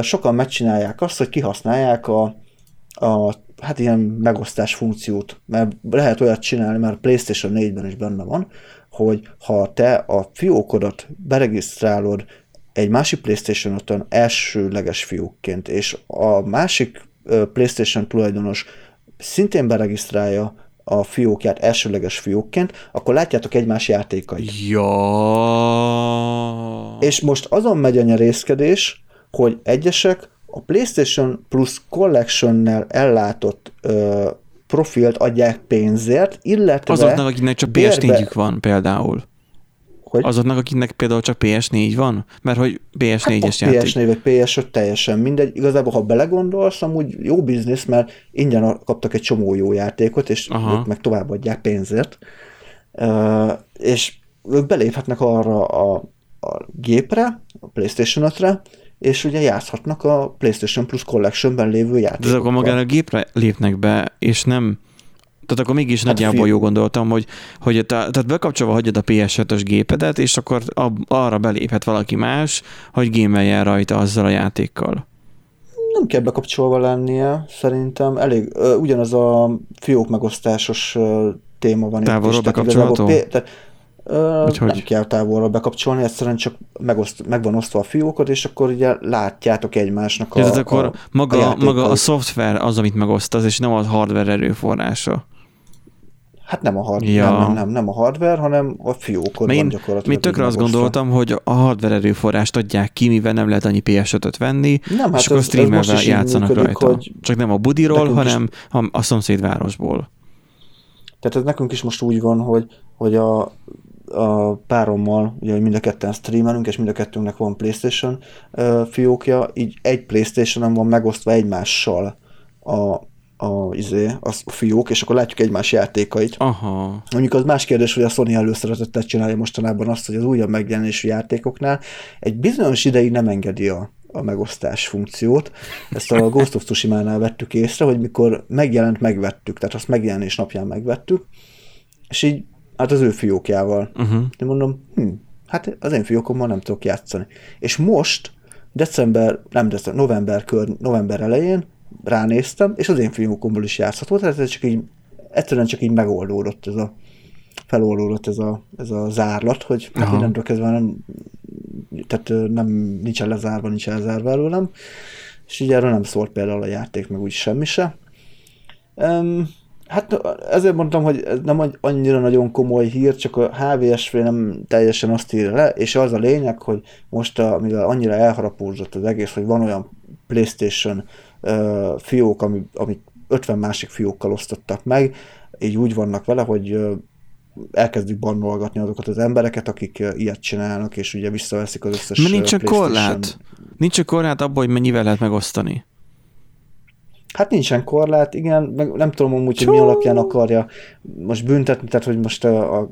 sokan megcsinálják azt, hogy kihasználják a, a hát ilyen megosztás funkciót, mert lehet olyat csinálni, mert PlayStation 4-ben is benne van, hogy ha te a fiókodat beregisztrálod egy másik PlayStation 5 elsőleges fiókként, és a másik PlayStation tulajdonos szintén beregisztrálja a fiókját elsőleges fiókként, akkor látjátok egymás játékait. Ja. És most azon megy a nyerészkedés, hogy egyesek a PlayStation Plus Collection-nel ellátott ö, profilt adják pénzért, illetve... Azoknak, akiknek csak PS4-jük van például. Hogy? Azoknak, akiknek például csak PS4 van? Mert hogy PS4-es hát játék. PS4 vagy PS5 teljesen mindegy. Igazából, ha belegondolsz, amúgy jó biznisz, mert ingyen kaptak egy csomó jó játékot, és Aha. ők meg továbbadják pénzért. Uh, és ők beléphetnek arra a, a gépre, a PlayStation 5-re, és ugye játszhatnak a PlayStation Plus Collection-ben lévő De játékokkal. akkor magára a gépre lépnek be, és nem... Tehát akkor mégis Hát nagyjából fi- jó gondoltam, hogy, hogy te, tehát bekapcsolva hagyod a PS5-ös gépedet, és akkor ab, arra beléphet valaki más, hogy gémeljen rajta azzal a játékkal. Nem kell bekapcsolva lennie, szerintem elég, ö, ugyanaz a fiók megosztásos ö, téma van Távolról bekapcsolható? igazából P- tehát, Vagy nem kell távolra bekapcsolni, egyszerűen csak megoszt, meg van osztva a fiókot, és akkor ugye látjátok egymásnak a, Tehát akkor a, maga, a maga a szoftver az, amit megosztasz, és nem a hardware erőforrása. Hát nem a hardware, Ja. nem, nem, nem, nem a hardware, hanem a fiókod Mert van én gyakorlatilag. még tökre azt gondoltam, hogy a hardware erőforrást adják ki, mivel nem lehet annyi PS5-öt venni, Nem, hát és akkor streamervel is játszanak működik, rajta. hogy Csak nem a budiról, is- hanem a, a szomszédvárosból. Tehát ez nekünk is most úgy van, hogy, hogy a, a párommal, ugye hogy mind a ketten streamelünk, és mind a kettőnknek van Playstation fiókja, így egy Playstation-on van megosztva egymással a, a, izé, a fiók, és akkor látjuk egymás játékait. Aha. Mondjuk az más kérdés, hogy a Sony előszeretettel csinálja mostanában azt, hogy az újabb megjelenésű játékoknál egy bizonyos ideig nem engedi a, a megosztás funkciót. Ezt a Ghost of Tsushima-nál vettük észre, hogy mikor megjelent, megvettük, tehát azt megjelenés napján megvettük, és így hát az ő fiókjával. Uh-huh. Én mondom, hm, hát az én fiókommal nem tudok játszani. És most, december, nem december, november, kör, november elején ránéztem, és az én fiókomból is játszható, tehát ez csak így, egyszerűen csak így megoldódott ez a, feloldódott ez a, ez a zárlat, hogy hát Aha. innentől kezdve nem, tehát nem, nincsen lezárva, nincs elzárva előlem, és így erről nem szólt például a játék, meg úgy semmi se. Um, hát ezért mondtam, hogy ez nem annyira nagyon komoly hír, csak a HVSV nem teljesen azt írja le, és az a lényeg, hogy most, a, mivel annyira elharapózott az egész, hogy van olyan PlayStation uh, fiók, ami, amit 50 másik fiókkal osztottak meg, így úgy vannak vele, hogy uh, elkezdik bannolgatni azokat az embereket, akik ilyet csinálnak, és ugye visszaveszik az összes Mert nincs PlayStation korlát. Nincs csak korlát abban, hogy mennyivel lehet megosztani. Hát nincsen korlát, igen, meg nem tudom amúgy, hogy mi alapján akarja most büntetni, tehát hogy most a, a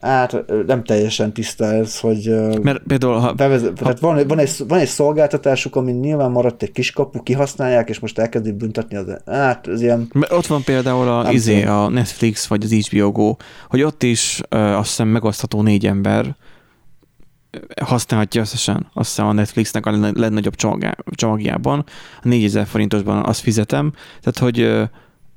hát nem teljesen tiszta ez, hogy Mert például, ha bevezet, tehát van, van, egy, van egy szolgáltatásuk, ami nyilván maradt egy kiskapu, kihasználják, és most elkezdik büntetni, az, hát ez ilyen, Mert ott van például a, izé, a Netflix vagy az HBO Go, hogy ott is ö, azt hiszem megosztható négy ember használhatja összesen, azt hiszem a Netflixnek a legnagyobb csomagjában, a 4000 forintosban azt fizetem, tehát hogy ö,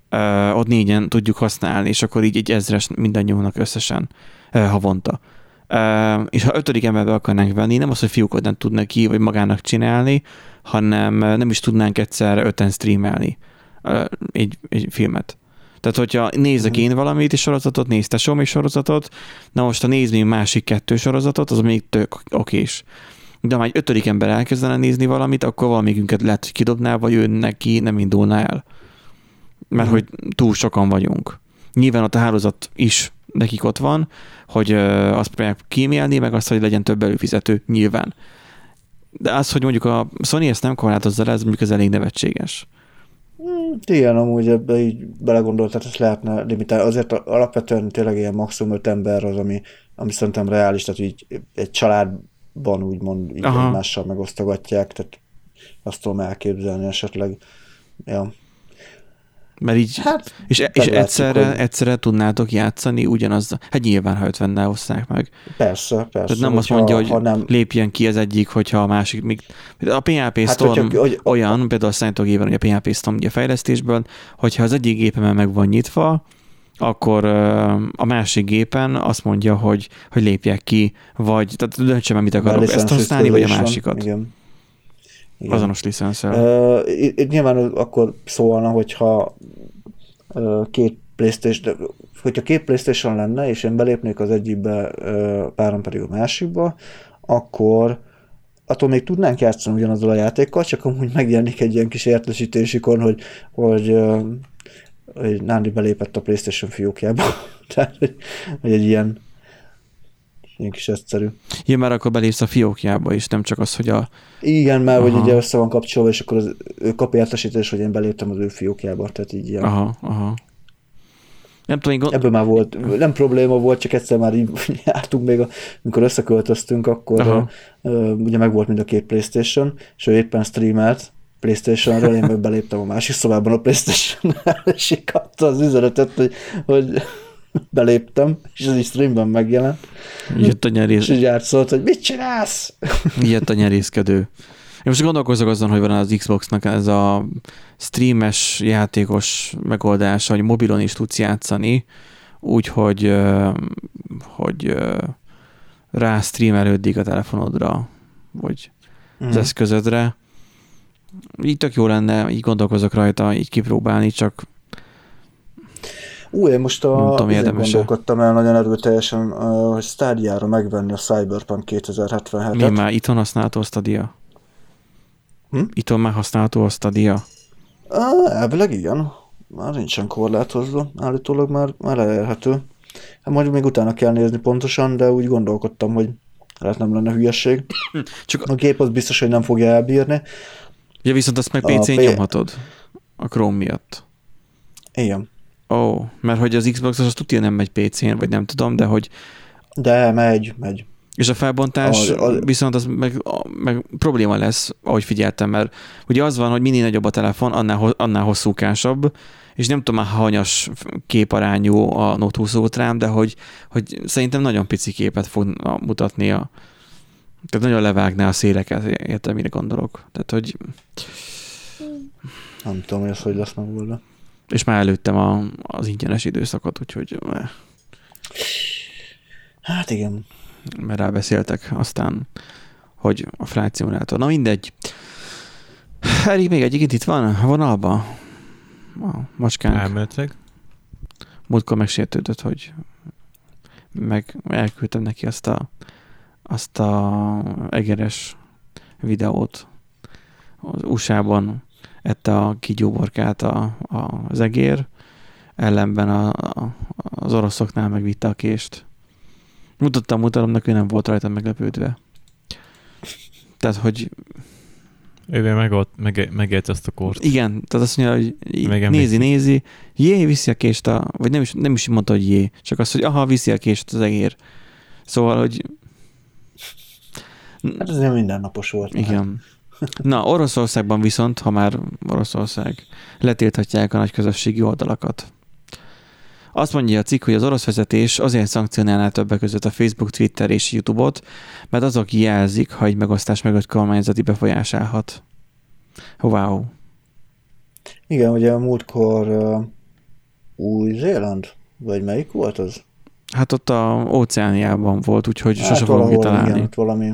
ö, ott négyen tudjuk használni, és akkor így egy ezres mindannyiunknak összesen ö, havonta. Ö, és ha ötödik emberbe akarnánk venni, nem az, hogy fiúkot nem tudnak ki, vagy magának csinálni, hanem nem is tudnánk egyszerre öten streamelni ö, egy, egy filmet. Tehát, hogyha nézek Mhm. én valamit és sorozatot, néz te még sorozatot, na most ha néz még másik kettő sorozatot, az még tök okés. De ha egy ötödik ember elkezdene nézni valamit, akkor valamikünket lehet, hogy kidobná, vagy ő neki nem indulna el. Mert Mhm. hogy túl sokan vagyunk. Nyilván ott a hálózat is nekik ott van, hogy azt próbálják kímélni, meg azt, hogy legyen több előfizető, nyilván. De az, hogy mondjuk a Sony ezt nem korlátozza le, ez mondjuk az elég nevetséges. Igen, amúgy ebbe így belegondolt, tehát ezt lehetne limitálni. Azért alapvetően tényleg ilyen maximum 5 ember az, ami ami szerintem reális, tehát így egy családban úgymond így Aha. egymással megosztogatják, tehát azt tudom elképzelni esetleg. Ja. Mert így, Hát, és, és egyszerre, hogy- egyszerre tudnátok játszani ugyanaz, hát nyilván, ha 50 oszták meg. persze, persze. Tehát nem azt mondja, hogy ha nem, lépjen ki az egyik, hogyha a másik, még a PHP Hát, Storm hogyha- hogy- olyan, például a számítógépen, hogy a PHP Storm ugye fejlesztésből, hogyha az egyik gépemen meg van nyitva, akkor a másik gépen azt mondja, hogy, hogy lépjek ki, vagy tehát döntsem el, mit akarok, ezt használni, vagy a van. másikat. Igen. Igen. Azonos licenszel. Uh, nyilván akkor szólna, hogyha uh, két Playstation, hogyha két Playstation lenne, és én belépnék az egyikbe, uh, párom pedig a másikba, akkor attól még tudnánk játszani ugyanazzal a játékkal, csak amúgy megjelenik egy ilyen kis értesítésikon, hogy, hogy, uh, hogy Nándi belépett a Playstation fiókjába. [LAUGHS] Tehát, hogy, hogy egy ilyen, ilyen kis egyszerű. Ja, mert akkor belépsz a fiókjába is, nem csak az, hogy a... Igen, mert hogy Aha. ugye össze van kapcsolva, és akkor az, ő kap értesítést, hogy én beléptem az ő fiókjába, tehát így ilyen. Aha, aha. Nem tudom, gond... Ebből már volt, nem probléma volt, csak egyszer már így [LAUGHS] jártunk még, a, amikor összeköltöztünk, akkor Aha. uh, ugye meg volt mind a két Playstation, és ő éppen streamelt Playstationről, én meg beléptem a másik szobában a playstation [LAUGHS] és így kapta az üzenetet, hogy, hogy beléptem, és ez is streamben megjelent, Jött a, és nyerész... így játszott, hogy mit csinálsz? Jött a nyerészkedő. Én most gondolkozok azon, hogy van az Xboxnak ez a streames játékos megoldása, hogy mobilon is tudsz játszani, úgyhogy hogy rá streamelődik a telefonodra, vagy az Mhm. eszközödre. Így tök jó lenne, így gondolkozok rajta, így kipróbálni, csak Ú, én most a, tudom, izén érdemes-e. gondolkodtam el nagyon erőteljesen, hogy Stadia-ra megvenni a Cyberpunk mi 2077-et. már itthon használható a Stadia? Hm? Itthon már használható a Stadia? Elvileg igen. Már nincsen korlátozva. Állítólag már, már elérhető. Hát majd még utána kell nézni pontosan, de úgy gondolkodtam, hogy lehet nem lenne hülyeség. [COUGHS] Csak A gép az biztos, hogy nem fogja elbírni. Ja, viszont azt meg PC-n nyomhatod. A Chrome miatt. Igen. Ó, oh, mert hogy az Xbox az tudja nem megy PC-n, vagy nem tudom, de hogy De megy, megy. és a felbontás Az- az- viszont az meg, meg probléma lesz, ahogy figyeltem, mert ugye az van, hogy minél nagyobb a telefon, annál, annál hosszúkásabb, és nem tudom már hanyas képarányú a Note 20 Ultrám, de hogy, hogy szerintem nagyon pici képet fog mutatni a tehát nagyon levágná a széleket, értem, mire gondolok. Tehát, hogy Nem tudom, hogy ez hogy lesz megoldva. És már előttem a, az ingyenes időszakot, úgyhogy eh, Hát igen. mert rábeszéltek, aztán, hogy a simulator. Na mindegy. Eri, még egyik itt van a vonalban. A macskánk. Elméletileg. Múltkor megsértődött, hogy meg elküldtem neki azt a, azt a egeres videót. Az USA-ban ette a kigyúborkát a, a, az egér, ellenben a, a, az oroszoknál megvitte a kést. Mutattam, mutatom, neki ő nem volt rajta meglepődve. Tehát, hogy Ő meg ott, meg, megélt ezt a kort. igen, tehát azt mondja, hogy Megemlékszik. nézi, nézi, jé, viszi a kést a, vagy nem is, nem is mondta, hogy jé, csak azt, hogy aha, viszi a kést az egér. Szóval, hogy Hát ez nem mindennapos volt. már. igen. Na, Oroszországban viszont, ha már Oroszország, letilthatják a nagy közösségi oldalakat. Azt mondja a cikk, hogy az orosz vezetés azért szankcionálná többek között a Facebook, Twitter és YouTube-ot, mert azok jelzik, ha egy megosztás mögött kormányzati befolyás állhat. Wow. Igen, ugye a múltkor uh, Új-Zéland? Vagy melyik volt az? Hát ott a óceániában volt, úgyhogy sose fogom Hát kitalálni. Igen, ott valami.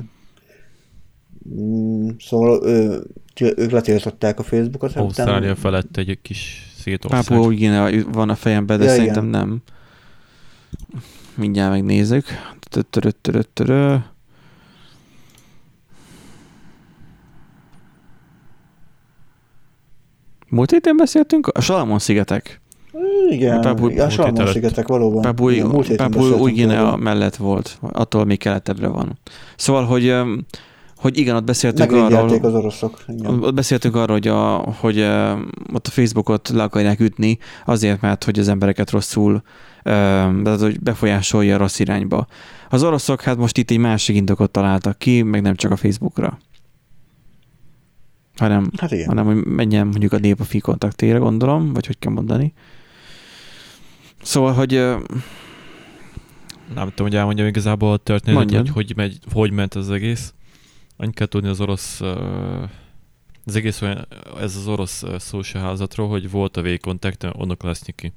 Mm, szóval ő, ők letiltották a Facebookot. hát Ausztrália utána- felett egy kis szétország. Pápua úgy van a fejemben, de Ja, szerintem igen. nem. Mindjárt megnézzük. Törö, törö. Múlt héten beszéltünk? A Salamon-szigetek. Igen, A Papua- a múlt hét szigetek valóban. Papua Igen, héten Papua beszéltünk új Guinea mellett volt, attól még keletebbre van. Szóval, hogy, hogy igen, ott beszéltünk arról, az oroszok. Igen. ott beszéltünk arról, hogy, a, hogy ott a Facebookot le akarják ütni, azért, mert hogy az embereket rosszul, tehát, hogy befolyásolja rossz irányba. Az oroszok hát most itt egy másik indokot találtak ki, meg nem csak a Facebookra. Hanem, Hát igen. hanem hogy menjen mondjuk a nép a fi kontaktére, gondolom, vagy hogy kell mondani. Szóval, hogy Nem tudom, hogy elmondjam igazából a történetet, hogy hogy, megy, hogy ment az egész. Annyit kell tudni az orosz, az egész olyan, ez az orosz hálózatról, hogy volt a V-Contact, onnak lesz ki.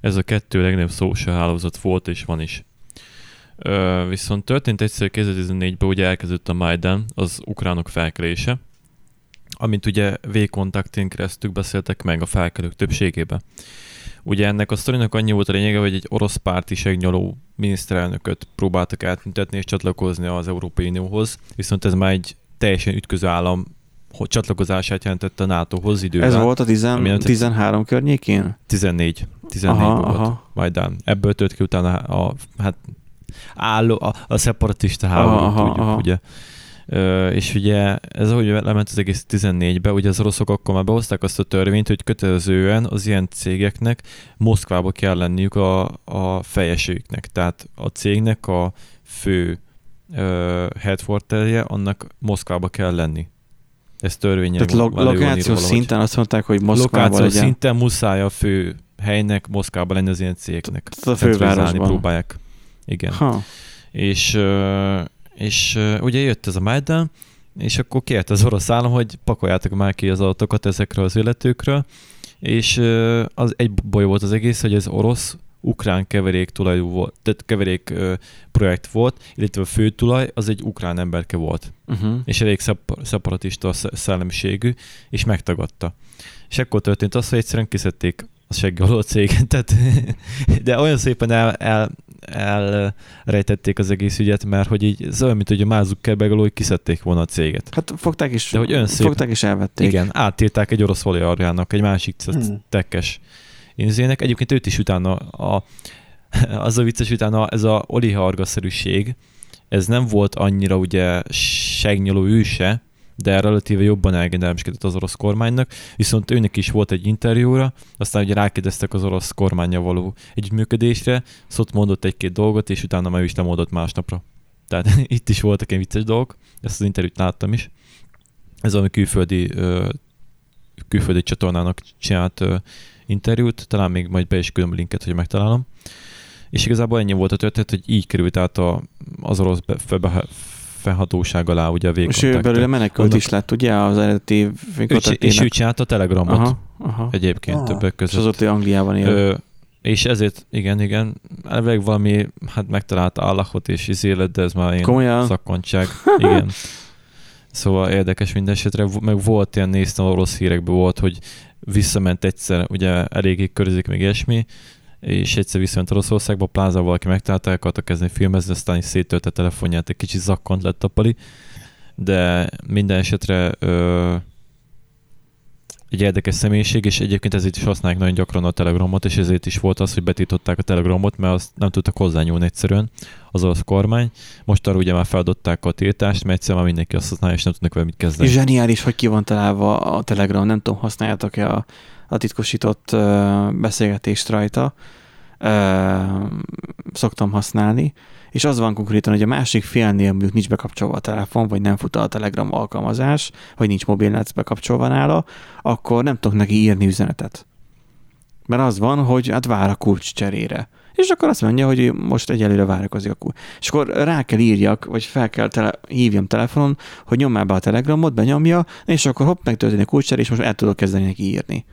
Ez a kettő legnagyobb social hálózat volt és van is. Ö, viszont történt egyszer 2014-ben, ugye elkezdődött a Majdan, az ukránok felkelése, amint ugye V-kontaktén keresztül beszéltek meg a felkelők többségében. Ugye ennek a sztorinak annyi volt a lényege, hogy egy orosz párti segnyaló miniszterelnököt próbáltak átüntetni és csatlakozni az Európai Unióhoz, viszont ez már egy teljesen ütköző állam hogy csatlakozását jelentette a NATO-hoz idővel. ez volt a 10, ami nem tetszik. 13 környékén? 14. 14 Aha, volt aha. Majdán. Ebből tört ki utána a, hát, álló, a, a szeparatista háború, Aha, tudjuk, aha. ugye. És ugye ez ahogy lement az egész 14-be, ugye az oroszok akkor már behozták azt a törvényt, hogy kötelezően az ilyen cégeknek Moszkvába kell lenniük a, a fejeségüknek. Tehát a cégnek a fő ö, headquarterje, annak Moszkvába kell lenni. Ez törvényel Tehát lo- lokációs szinten azt mondták, hogy Moszkvában Lokációs legyen. szinten muszáj a fő helynek Moszkvában lenni az ilyen cégeknek. Tehát a fővárosban. próbálják. Igen. Ha. És, ö, és ugye jött ez a Majdan, és akkor kért az orosz állam, hogy pakoljátok már ki az adatokat ezekről az illetőkről, és az egy baj volt az egész, hogy ez orosz ukrán keverék tulajdú volt, tehát keverék ö, projekt volt, illetve a főtulaj az egy ukrán emberke volt Uh-huh. és elég szep- szeparatista sz- szellemiségű, és megtagadta. És akkor történt az, hogy egyszerűen kiszedték a segg alól a céget, [LAUGHS] tehát, de olyan szépen el, el, elrejtették az egész ügyet, mert hogy így, ez olyan, mint hogy a Mark Zuckerberg alól, hogy kiszedték volna a céget. Hát fogták is, De hogy olyan szép- fogták is elvették. Igen, átírták egy orosz oligarchának, egy másik Hmm. hmm. tekkes inzének. Egyébként őt is utána, a, [LAUGHS] az a vicces utána ez a oligargaszerűség, ez nem volt annyira ugye segnyoló ő se, de relatíve jobban elgendelmeskedett az orosz kormánynak, viszont őnek is volt egy interjúra, aztán ugye rákérdeztek az orosz kormánya való együttműködésre, szót mondott egy-két dolgot, és utána már ő is lemondott másnapra. Tehát [LAUGHS] itt is voltak ilyen vicces dolgok, ezt az interjút láttam is. Ez valami külföldi, külföldi csatornának csinált interjút, talán még majd be is küldöm linket, hogy megtalálom. És igazából ennyi volt a történet, hogy így került át az orosz be, fe, felhatóság alá ugye a És ő belőle menekült Annak- is lett, ugye, az eredeti csi- és ő csinálta a telegramot Aha, aha. egyébként Ah. többek És között. azóta ő Angliában él. Ö, és ezért, igen, igen, elvileg valami, hát megtalálta Allahot és izélet, de ez már ilyen Komolyan? szakkontság. [LAUGHS] Igen. Szóval érdekes minden esetre, meg volt ilyen, néztem orosz hírekben volt, hogy visszament egyszer, ugye eléggé körzik még ilyesmi, és egyszer visszament Oroszországba, pláza valaki megtalálta, el akarta kezdeni filmezni, aztán is széttölte a telefonját, egy kicsit zakkant lett a pali, de minden esetre ö, egy érdekes személyiség, és egyébként ezért is használják nagyon gyakran a Telegramot, és ezért is volt az, hogy betították a Telegramot, mert azt nem tudtak hozzányúlni egyszerűen az orosz kormány. Most arra ugye már feladották a tiltást, mert egyszerűen már mindenki azt használja, és nem tudnak vele mit kezdeni. Zseniális, hogy ki van találva a Telegram. Nem tudom, használjátok-e a, a titkosított beszélgetést rajta. Szoktam használni. És az van konkrétan, hogy a másik félnél mondjuk nincs bekapcsolva a telefon, vagy nem fut a Telegram alkalmazás, vagy nincs mobilnet bekapcsolva nála, akkor nem tudok neki írni üzenetet. Mert az van, hogy hát vár a kulcs cserére. És akkor azt mondja, hogy most egyelőre várakozik a kulcs. És akkor rá kell írjak, vagy fel kell tele- hívjam telefonon, hogy nyomjál be a telegramot, benyomja, és akkor hopp, megtörténik a kulcscser, és most el tudok kezdeni neki írni.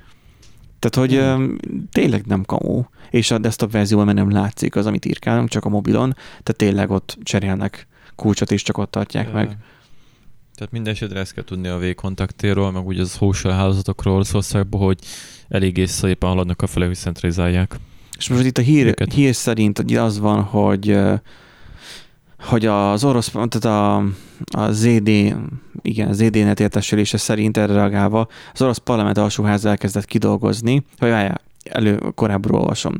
Tehát, hogy hmm. tényleg nem kamó, és a desktop verzióban már nem látszik az, amit írkálunk, csak a mobilon, tehát tényleg ott cserélnek kulcsot, és csak ott tartják Ö, meg. Tehát minden esetre ezt kell tudni a V-kontaktéről, meg ugye az social hálózatokról Oroszországban, hogy eléggé szépen haladnak a fele, hogy centralizálják. És most itt a hír, hír szerint az van, hogy hogy az orosz, tehát a, a ZD, igen, ZD-net értesülése szerint erre reagálva az orosz parlament alsóház elkezdett kidolgozni, vagy várjál, elő, korábbról olvasom.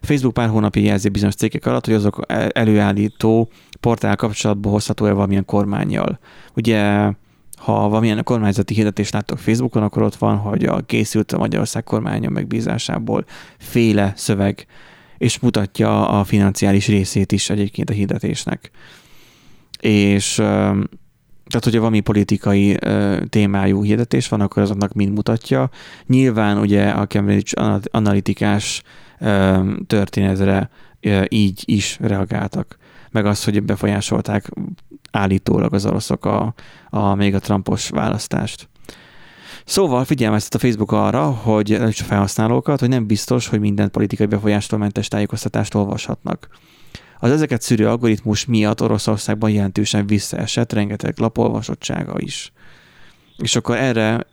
Facebook pár hónapja jelzi bizonyos cégek alatt, hogy azok előállító portál kapcsolatba hozható-e valamilyen kormányjal. Ugye ha valamilyen kormányzati hirdetést láttok Facebookon, akkor ott van, hogy a készült a Magyarország kormánya megbízásából féle szöveg, és mutatja a financiális részét is egyébként a hirdetésnek. És tehát, hogyha valami politikai témájú hirdetés van, akkor azoknak mind mutatja. Nyilván ugye a Cambridge analitikás történetre így is reagáltak. Meg az, hogy befolyásolták állítólag az oroszok a, a még a Trumpos választást. Szóval figyelmeztet a Facebook arra, hogy a felhasználókat, hogy nem biztos, hogy minden politikai befolyástól mentes tájékoztatást olvashatnak. Az ezeket szűrő algoritmus miatt Oroszországban jelentősen visszaesett, rengeteg lapolvasottsága is. És akkor erre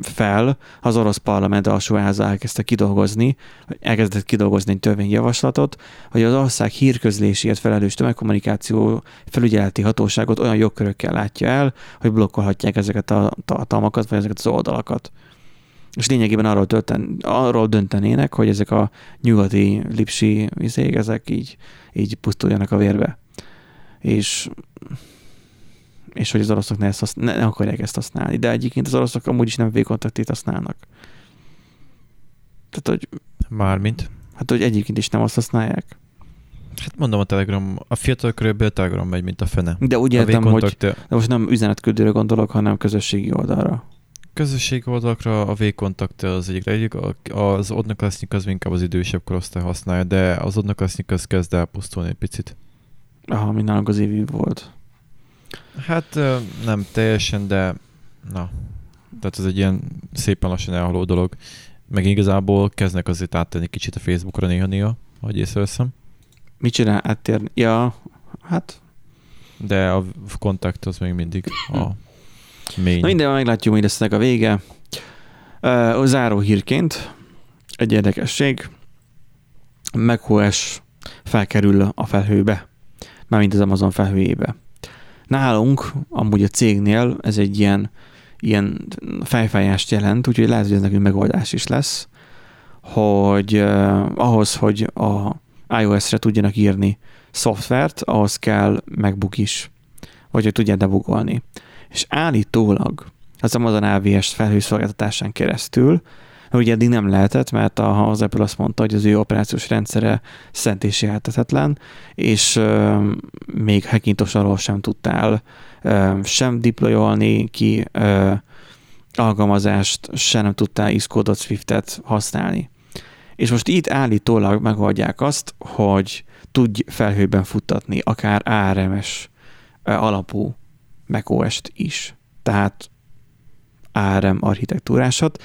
fel az orosz parlament alsóháza elkezdte kidolgozni, elkezdett kidolgozni egy törvényjavaslatot, hogy az ország hírközléséért felelős tömegkommunikáció felügyeleti hatóságot olyan jogkörökkel látja el, hogy blokkolhatják ezeket a tartalmakat, vagy ezeket az oldalakat. És lényegében arról, tölten, arról döntenének, hogy ezek a nyugati lipsi izék, ezek így, így pusztuljanak a vérbe. És és hogy az oroszok ne, ezt használ, ne, ne akarják ezt használni. De egyébként az oroszok amúgy is nem V-kontaktit használnak. Tehát, hogy... Mármint? Hát, hogy egyébként is nem azt használják. Hát mondom, a Telegram, a fiatal körülbelül a Telegram megy, mint a fene. De úgy értem, hogy de most nem üzenetküldőre gondolok, hanem közösségi oldalra. Közösségi oldalakra a V-kontakt az egyik egyik, az Odnoklasznyik az inkább az idősebb korosztály használja, de az Odnoklasznyik az kezd elpusztulni egy picit. Aha, mint nálunk az évi volt. Hát nem teljesen, de na, tehát ez egy ilyen szépen lassan elhaló dolog. Meg igazából kezdnek azért áttenni kicsit a Facebookra néha-néha, hogy észreveszem. Mit csinál áttérni? Ja, hát... De a kontakt az még mindig a main. Na minden, meglátjuk, mi lesz a vége. Uh, záró hírként egy érdekesség. macOS felkerül a felhőbe, mármint az Amazon felhőjébe. Nálunk, amúgy a cégnél ez egy ilyen, ilyen fejfájást jelent, úgyhogy lehet, hogy ez nekünk megoldás is lesz, hogy uh, ahhoz, hogy a iOS-re tudjanak írni szoftvert, ahhoz kell MacBook is, vagy hogy tudják debugolni. És állítólag az Amazon AWS felhőszolgáltatásán keresztül ugye eddig nem lehetett, mert a, az Apple azt mondta, hogy az ő operációs rendszere szent és jelentetetlen, és euh, még Hackintosh arról sem tudtál euh, sem deployolni ki euh, alkalmazást, sem nem tudtál Xcode Swift-et használni. És most itt állítólag megoldják azt, hogy tudj felhőben futtatni, akár ARMS alapú macOS-t is. Tehát ARM architektúrásat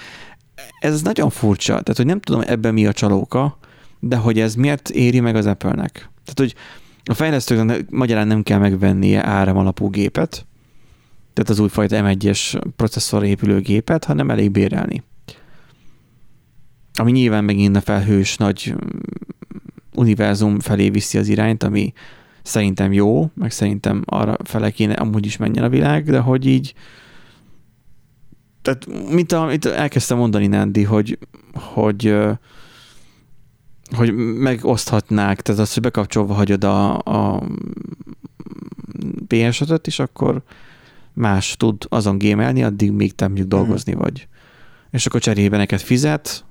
ez nagyon furcsa, tehát hogy nem tudom ebben mi a csalóka, de hogy ez miért éri meg az Apple-nek. Tehát, hogy a fejlesztőknek magyarán nem kell megvennie áram alapú gépet, tehát az újfajta M1-es processzor épülő gépet, hanem elég bérelni. Ami nyilván megint a felhős nagy univerzum felé viszi az irányt, ami szerintem jó, meg szerintem arra fele kéne amúgy is menjen a világ, de hogy így tehát mint amit elkezdtem mondani, Nandi, hogy, hogy, hogy megoszthatnák, tehát az, hogy bekapcsolva hagyod a, a ps és akkor más tud azon gémelni, addig még te mondjuk dolgozni mm. vagy. És akkor cserébe neked fizet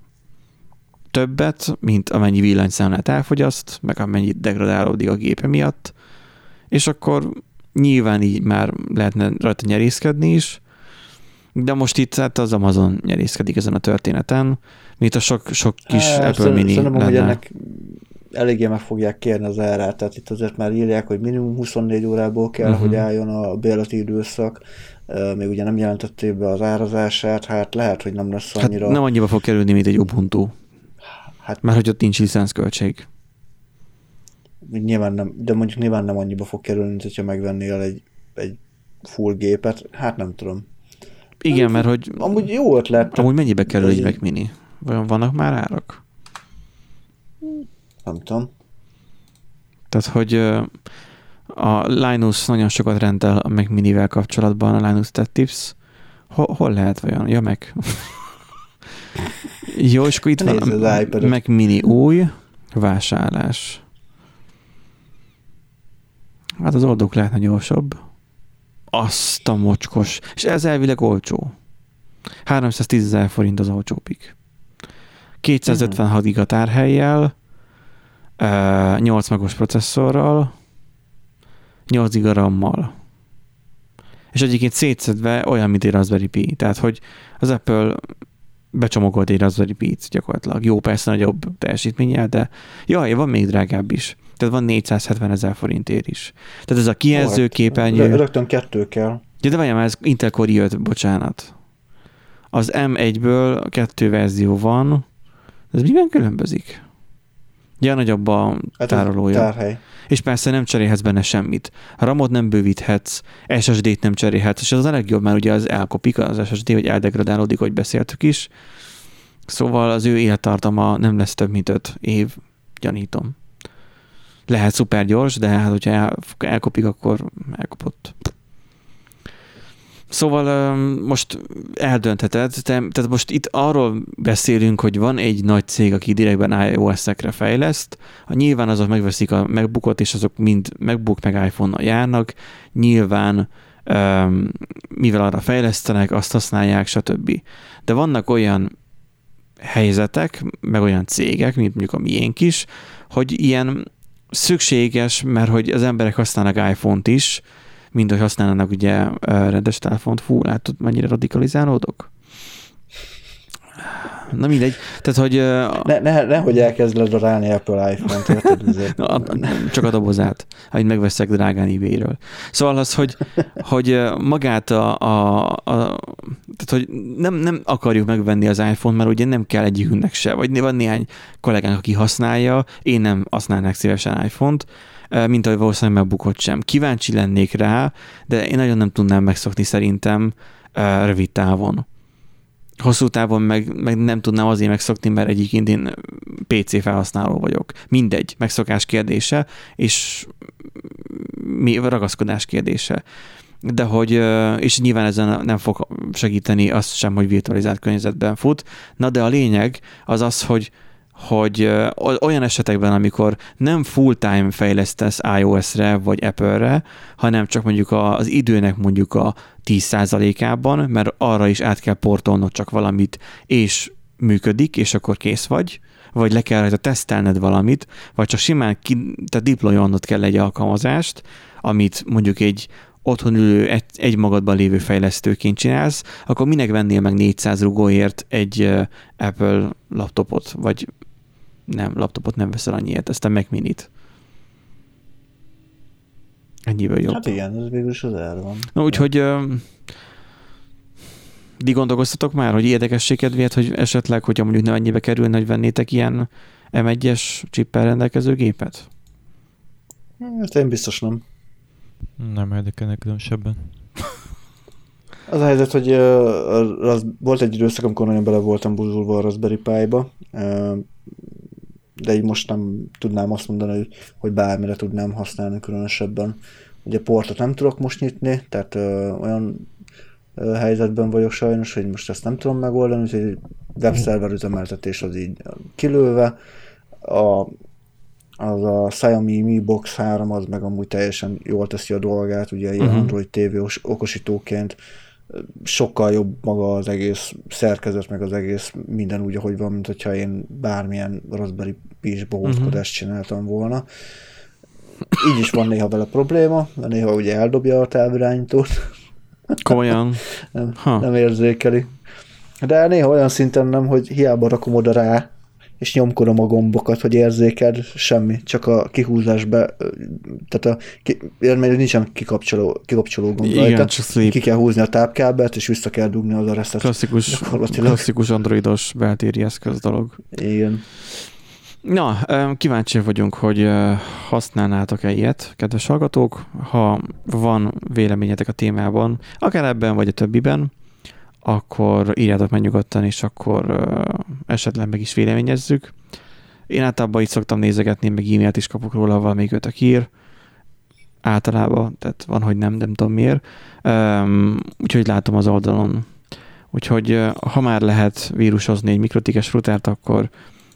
többet, mint amennyi villanyszámlát elfogyaszt, meg amennyi degradálódik a gépe miatt, és akkor nyilván így már lehetne rajta nyerészkedni is, de most itt hát az Amazon nyerészkedik ezen a történeten, mint a sok, sok kis e, Apple szerint, Mini Szerintem, hogy ennek eléggé meg fogják kérni az árát, tehát itt azért már írják, hogy minimum 24 órából kell, uh-huh. hogy álljon a bérleti időszak, még ugye nem jelentették be az árazását, hát lehet, hogy nem lesz annyira... Hát nem annyiba fog kerülni, mint egy Ubuntu. Hát, Mert hogy ott nincs licenszköltség. Nyilván nem, de mondjuk nyilván nem annyiba fog kerülni, mint hogyha megvennél egy, egy full gépet, hát nem tudom. Igen, mert hogy... Amúgy jó ötlet. Amúgy mennyibe kerül egy Mac Mini? Vajon vannak már árak? Nem tudom. Tehát, hogy a Linus nagyon sokat rendel a Mac Minivel kapcsolatban, a Linus Tech Tips. Hol, hol lehet vajon? Ja, meg. [LAUGHS] Jó, és akkor itt Nézd van a. Mac Mini új vásárlás. Hát az oldók lehetne gyorsabb. Azt a mocskos. És ez elvileg olcsó. 310 ezer forint az olcsóbbik. 256 giga tárhelyjel, ö, 8 megos processzorral, 8 giga RAM-mal. És egyébként szétszedve olyan, mint egy Raspberry Pi. Tehát, hogy az Apple becsomagolt egy Raspberry Pi-t gyakorlatilag. Jó, persze nagyobb teljesítménnyel, de jaj, van még drágább is. Tehát van 470 ezer forintért is. Tehát ez a kijelző Rö- képernyő. Rögtön kettő kell. Ja, de várjál, ez Intel Core i5, bocsánat. Az M1-ből kettő verzió van. Ez miben különbözik? Ja, nagyobb a Hát tárolója. Tárhely. És persze nem cserélhetsz benne semmit. RAM-ot nem bővíthetsz, SSD-t nem cserélhetsz, és az a legjobb, mert ugye az elkopik az SSD, hogy eldegradálódik, hogy beszéltük is. Szóval az ő élettartama nem lesz több, mint 5 év, gyanítom. Lehet szuper gyors, de hát hogyha el, elkopik, akkor elkopott. Szóval most eldöntheted, te, tehát most itt arról beszélünk, hogy van egy nagy cég, aki direktben iOS-ekre fejleszt, nyilván azok megveszik a MacBookot, és azok mind MacBook meg iPhone-nal járnak, nyilván mivel arra fejlesztenek, azt használják, stb. De vannak olyan helyzetek, meg olyan cégek, mint mondjuk a miénk is, hogy ilyen szükséges, mert hogy az emberek használnak iPhone-t is, mint hogy használnának ugye rendes telefont. Fú, látod, mennyire radikalizálódok? Na mindegy. Tehát, hogy ö, Ne, ne, nehogy elkezd ledarálni Apple iPhone-t, érted? Csak a dobozát, amit megveszek drágán ebay-ről. Szóval az, hogy, hogy magát a, a, a tehát, hogy nem, nem akarjuk megvenni az iPhone, mert ugye nem kell egyikünknek se, vagy van néhány kollégánk, aki használja, én nem használnák szívesen iPhone-t, mint ahogy valószínűleg megbukott sem. Kíváncsi lennék rá, de én nagyon nem tudnám megszokni szerintem rövid távon. Hosszú távon meg, meg nem tudnám azért megszokni, mert egyébként én PC felhasználó vagyok. Mindegy, megszokás kérdése, és mi ragaszkodás kérdése. De hogy, és nyilván ezen nem fog segíteni azt sem, hogy virtualizált környezetben fut. Na de a lényeg az az, hogy hogy olyan esetekben, amikor nem full-time fejlesztesz iOS-re vagy Apple-re, hanem csak mondjuk az időnek mondjuk a 10%-ában, mert arra is át kell portolnod csak valamit, és működik, és akkor kész vagy, vagy le kell rajta tesztelned valamit, vagy csak simán ki, tehát deployolnod kell egy alkalmazást, amit mondjuk egy otthon ülő, egy, egy magadban lévő fejlesztőként csinálsz, akkor minek vennél meg 400 rugóért egy Apple laptopot, vagy nem, laptopot nem veszel annyiért, ezt a Mac Minit. Ennyiből jobb. Hát igen, ez végül is az erre van. Na, úgyhogy ö, ti gondolkoztatok már, hogy érdekesség kedvéért, hogy esetleg, hogyha mondjuk nem ennyibe kerülne, hogy vennétek ilyen M1-es chippel rendelkező gépet? Hát én biztos nem. Nem érdekelnek különösebben. [LAUGHS] Az a helyzet, hogy uh, az, volt egy időszak, amikor nagyon bele voltam buzulva a Raspberry Pi-ba, uh, de így most nem tudnám azt mondani, hogy, hogy bármire tudnám használni különösebben. Ugye portot nem tudok most nyitni, tehát uh, olyan uh, helyzetben vagyok sajnos, hogy most ezt nem tudom megoldani, úgyhogy webszerver üzemeltetés az így kilőve. A, az a Xiaomi Mi Box 3 az meg amúgy teljesen jól teszi a dolgát, ugye ilyen uh-huh. Android TV os- okosítóként sokkal jobb maga az egész szerkezet, meg az egész minden úgy, ahogy van, mint hogyha én bármilyen Raspberry Pi-s bohózkodást csináltam volna. Így is van néha vele probléma, mert néha ugye eldobja a távirányítót, Komolyan. nem, Ha. nem érzékeli. De néha olyan szinten nem, hogy hiába rakom oda rá, és nyomkodom a gombokat, hogy érzékeld, semmi, csak a kihúzásbe, tehát a, ki, mert nincsen kikapcsoló, kikapcsoló gomb Igen, rajta, csak sleep. ki kell húzni a tápkábelt, és vissza kell dugni az aresztet. Klasszikus, klasszikus androidos beltéri eszköz dolog. Igen. Na, kíváncsi vagyunk, hogy használnátok-e ilyet, kedves hallgatók. Ha van véleményetek a témában, akár ebben vagy a többiben, akkor írjátok meg nyugodtan, és akkor esetleg meg is véleményezzük. Én általában itt szoktam nézegetni, meg e-mailt is kapok róla, ha valamelyik ötök ír. Általában, tehát van, hogy nem, nem tudom miért. Úgyhogy látom az oldalon, Úgyhogy ha már lehet vírusozni egy mikrotikes rutert, akkor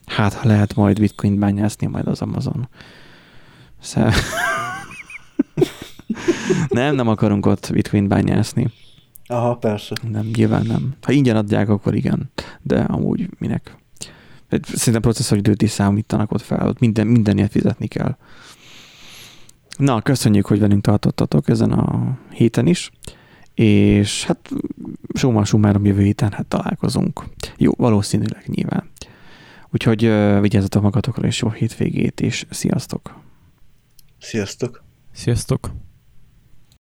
hát ha lehet majd bitcoin bányászni majd az Amazon. Sze... [LAUGHS] nem, nem akarunk ott bitcoin bányászni. Aha, persze. Nem, nyilván nem. Ha ingyen adják, akkor igen, de amúgy minek? Szerintem processzoridőt is számítanak ott fel, ott minden, mindenért fizetni kell. Na, köszönjük, hogy velünk tartottatok ezen a héten is, és hát summa summarum jövő héten hát találkozunk. Jó, valószínűleg nyilván. Úgyhogy uh, vigyázzatok magatokra, és jó hétvégét, és sziasztok! Sziasztok! Sziasztok!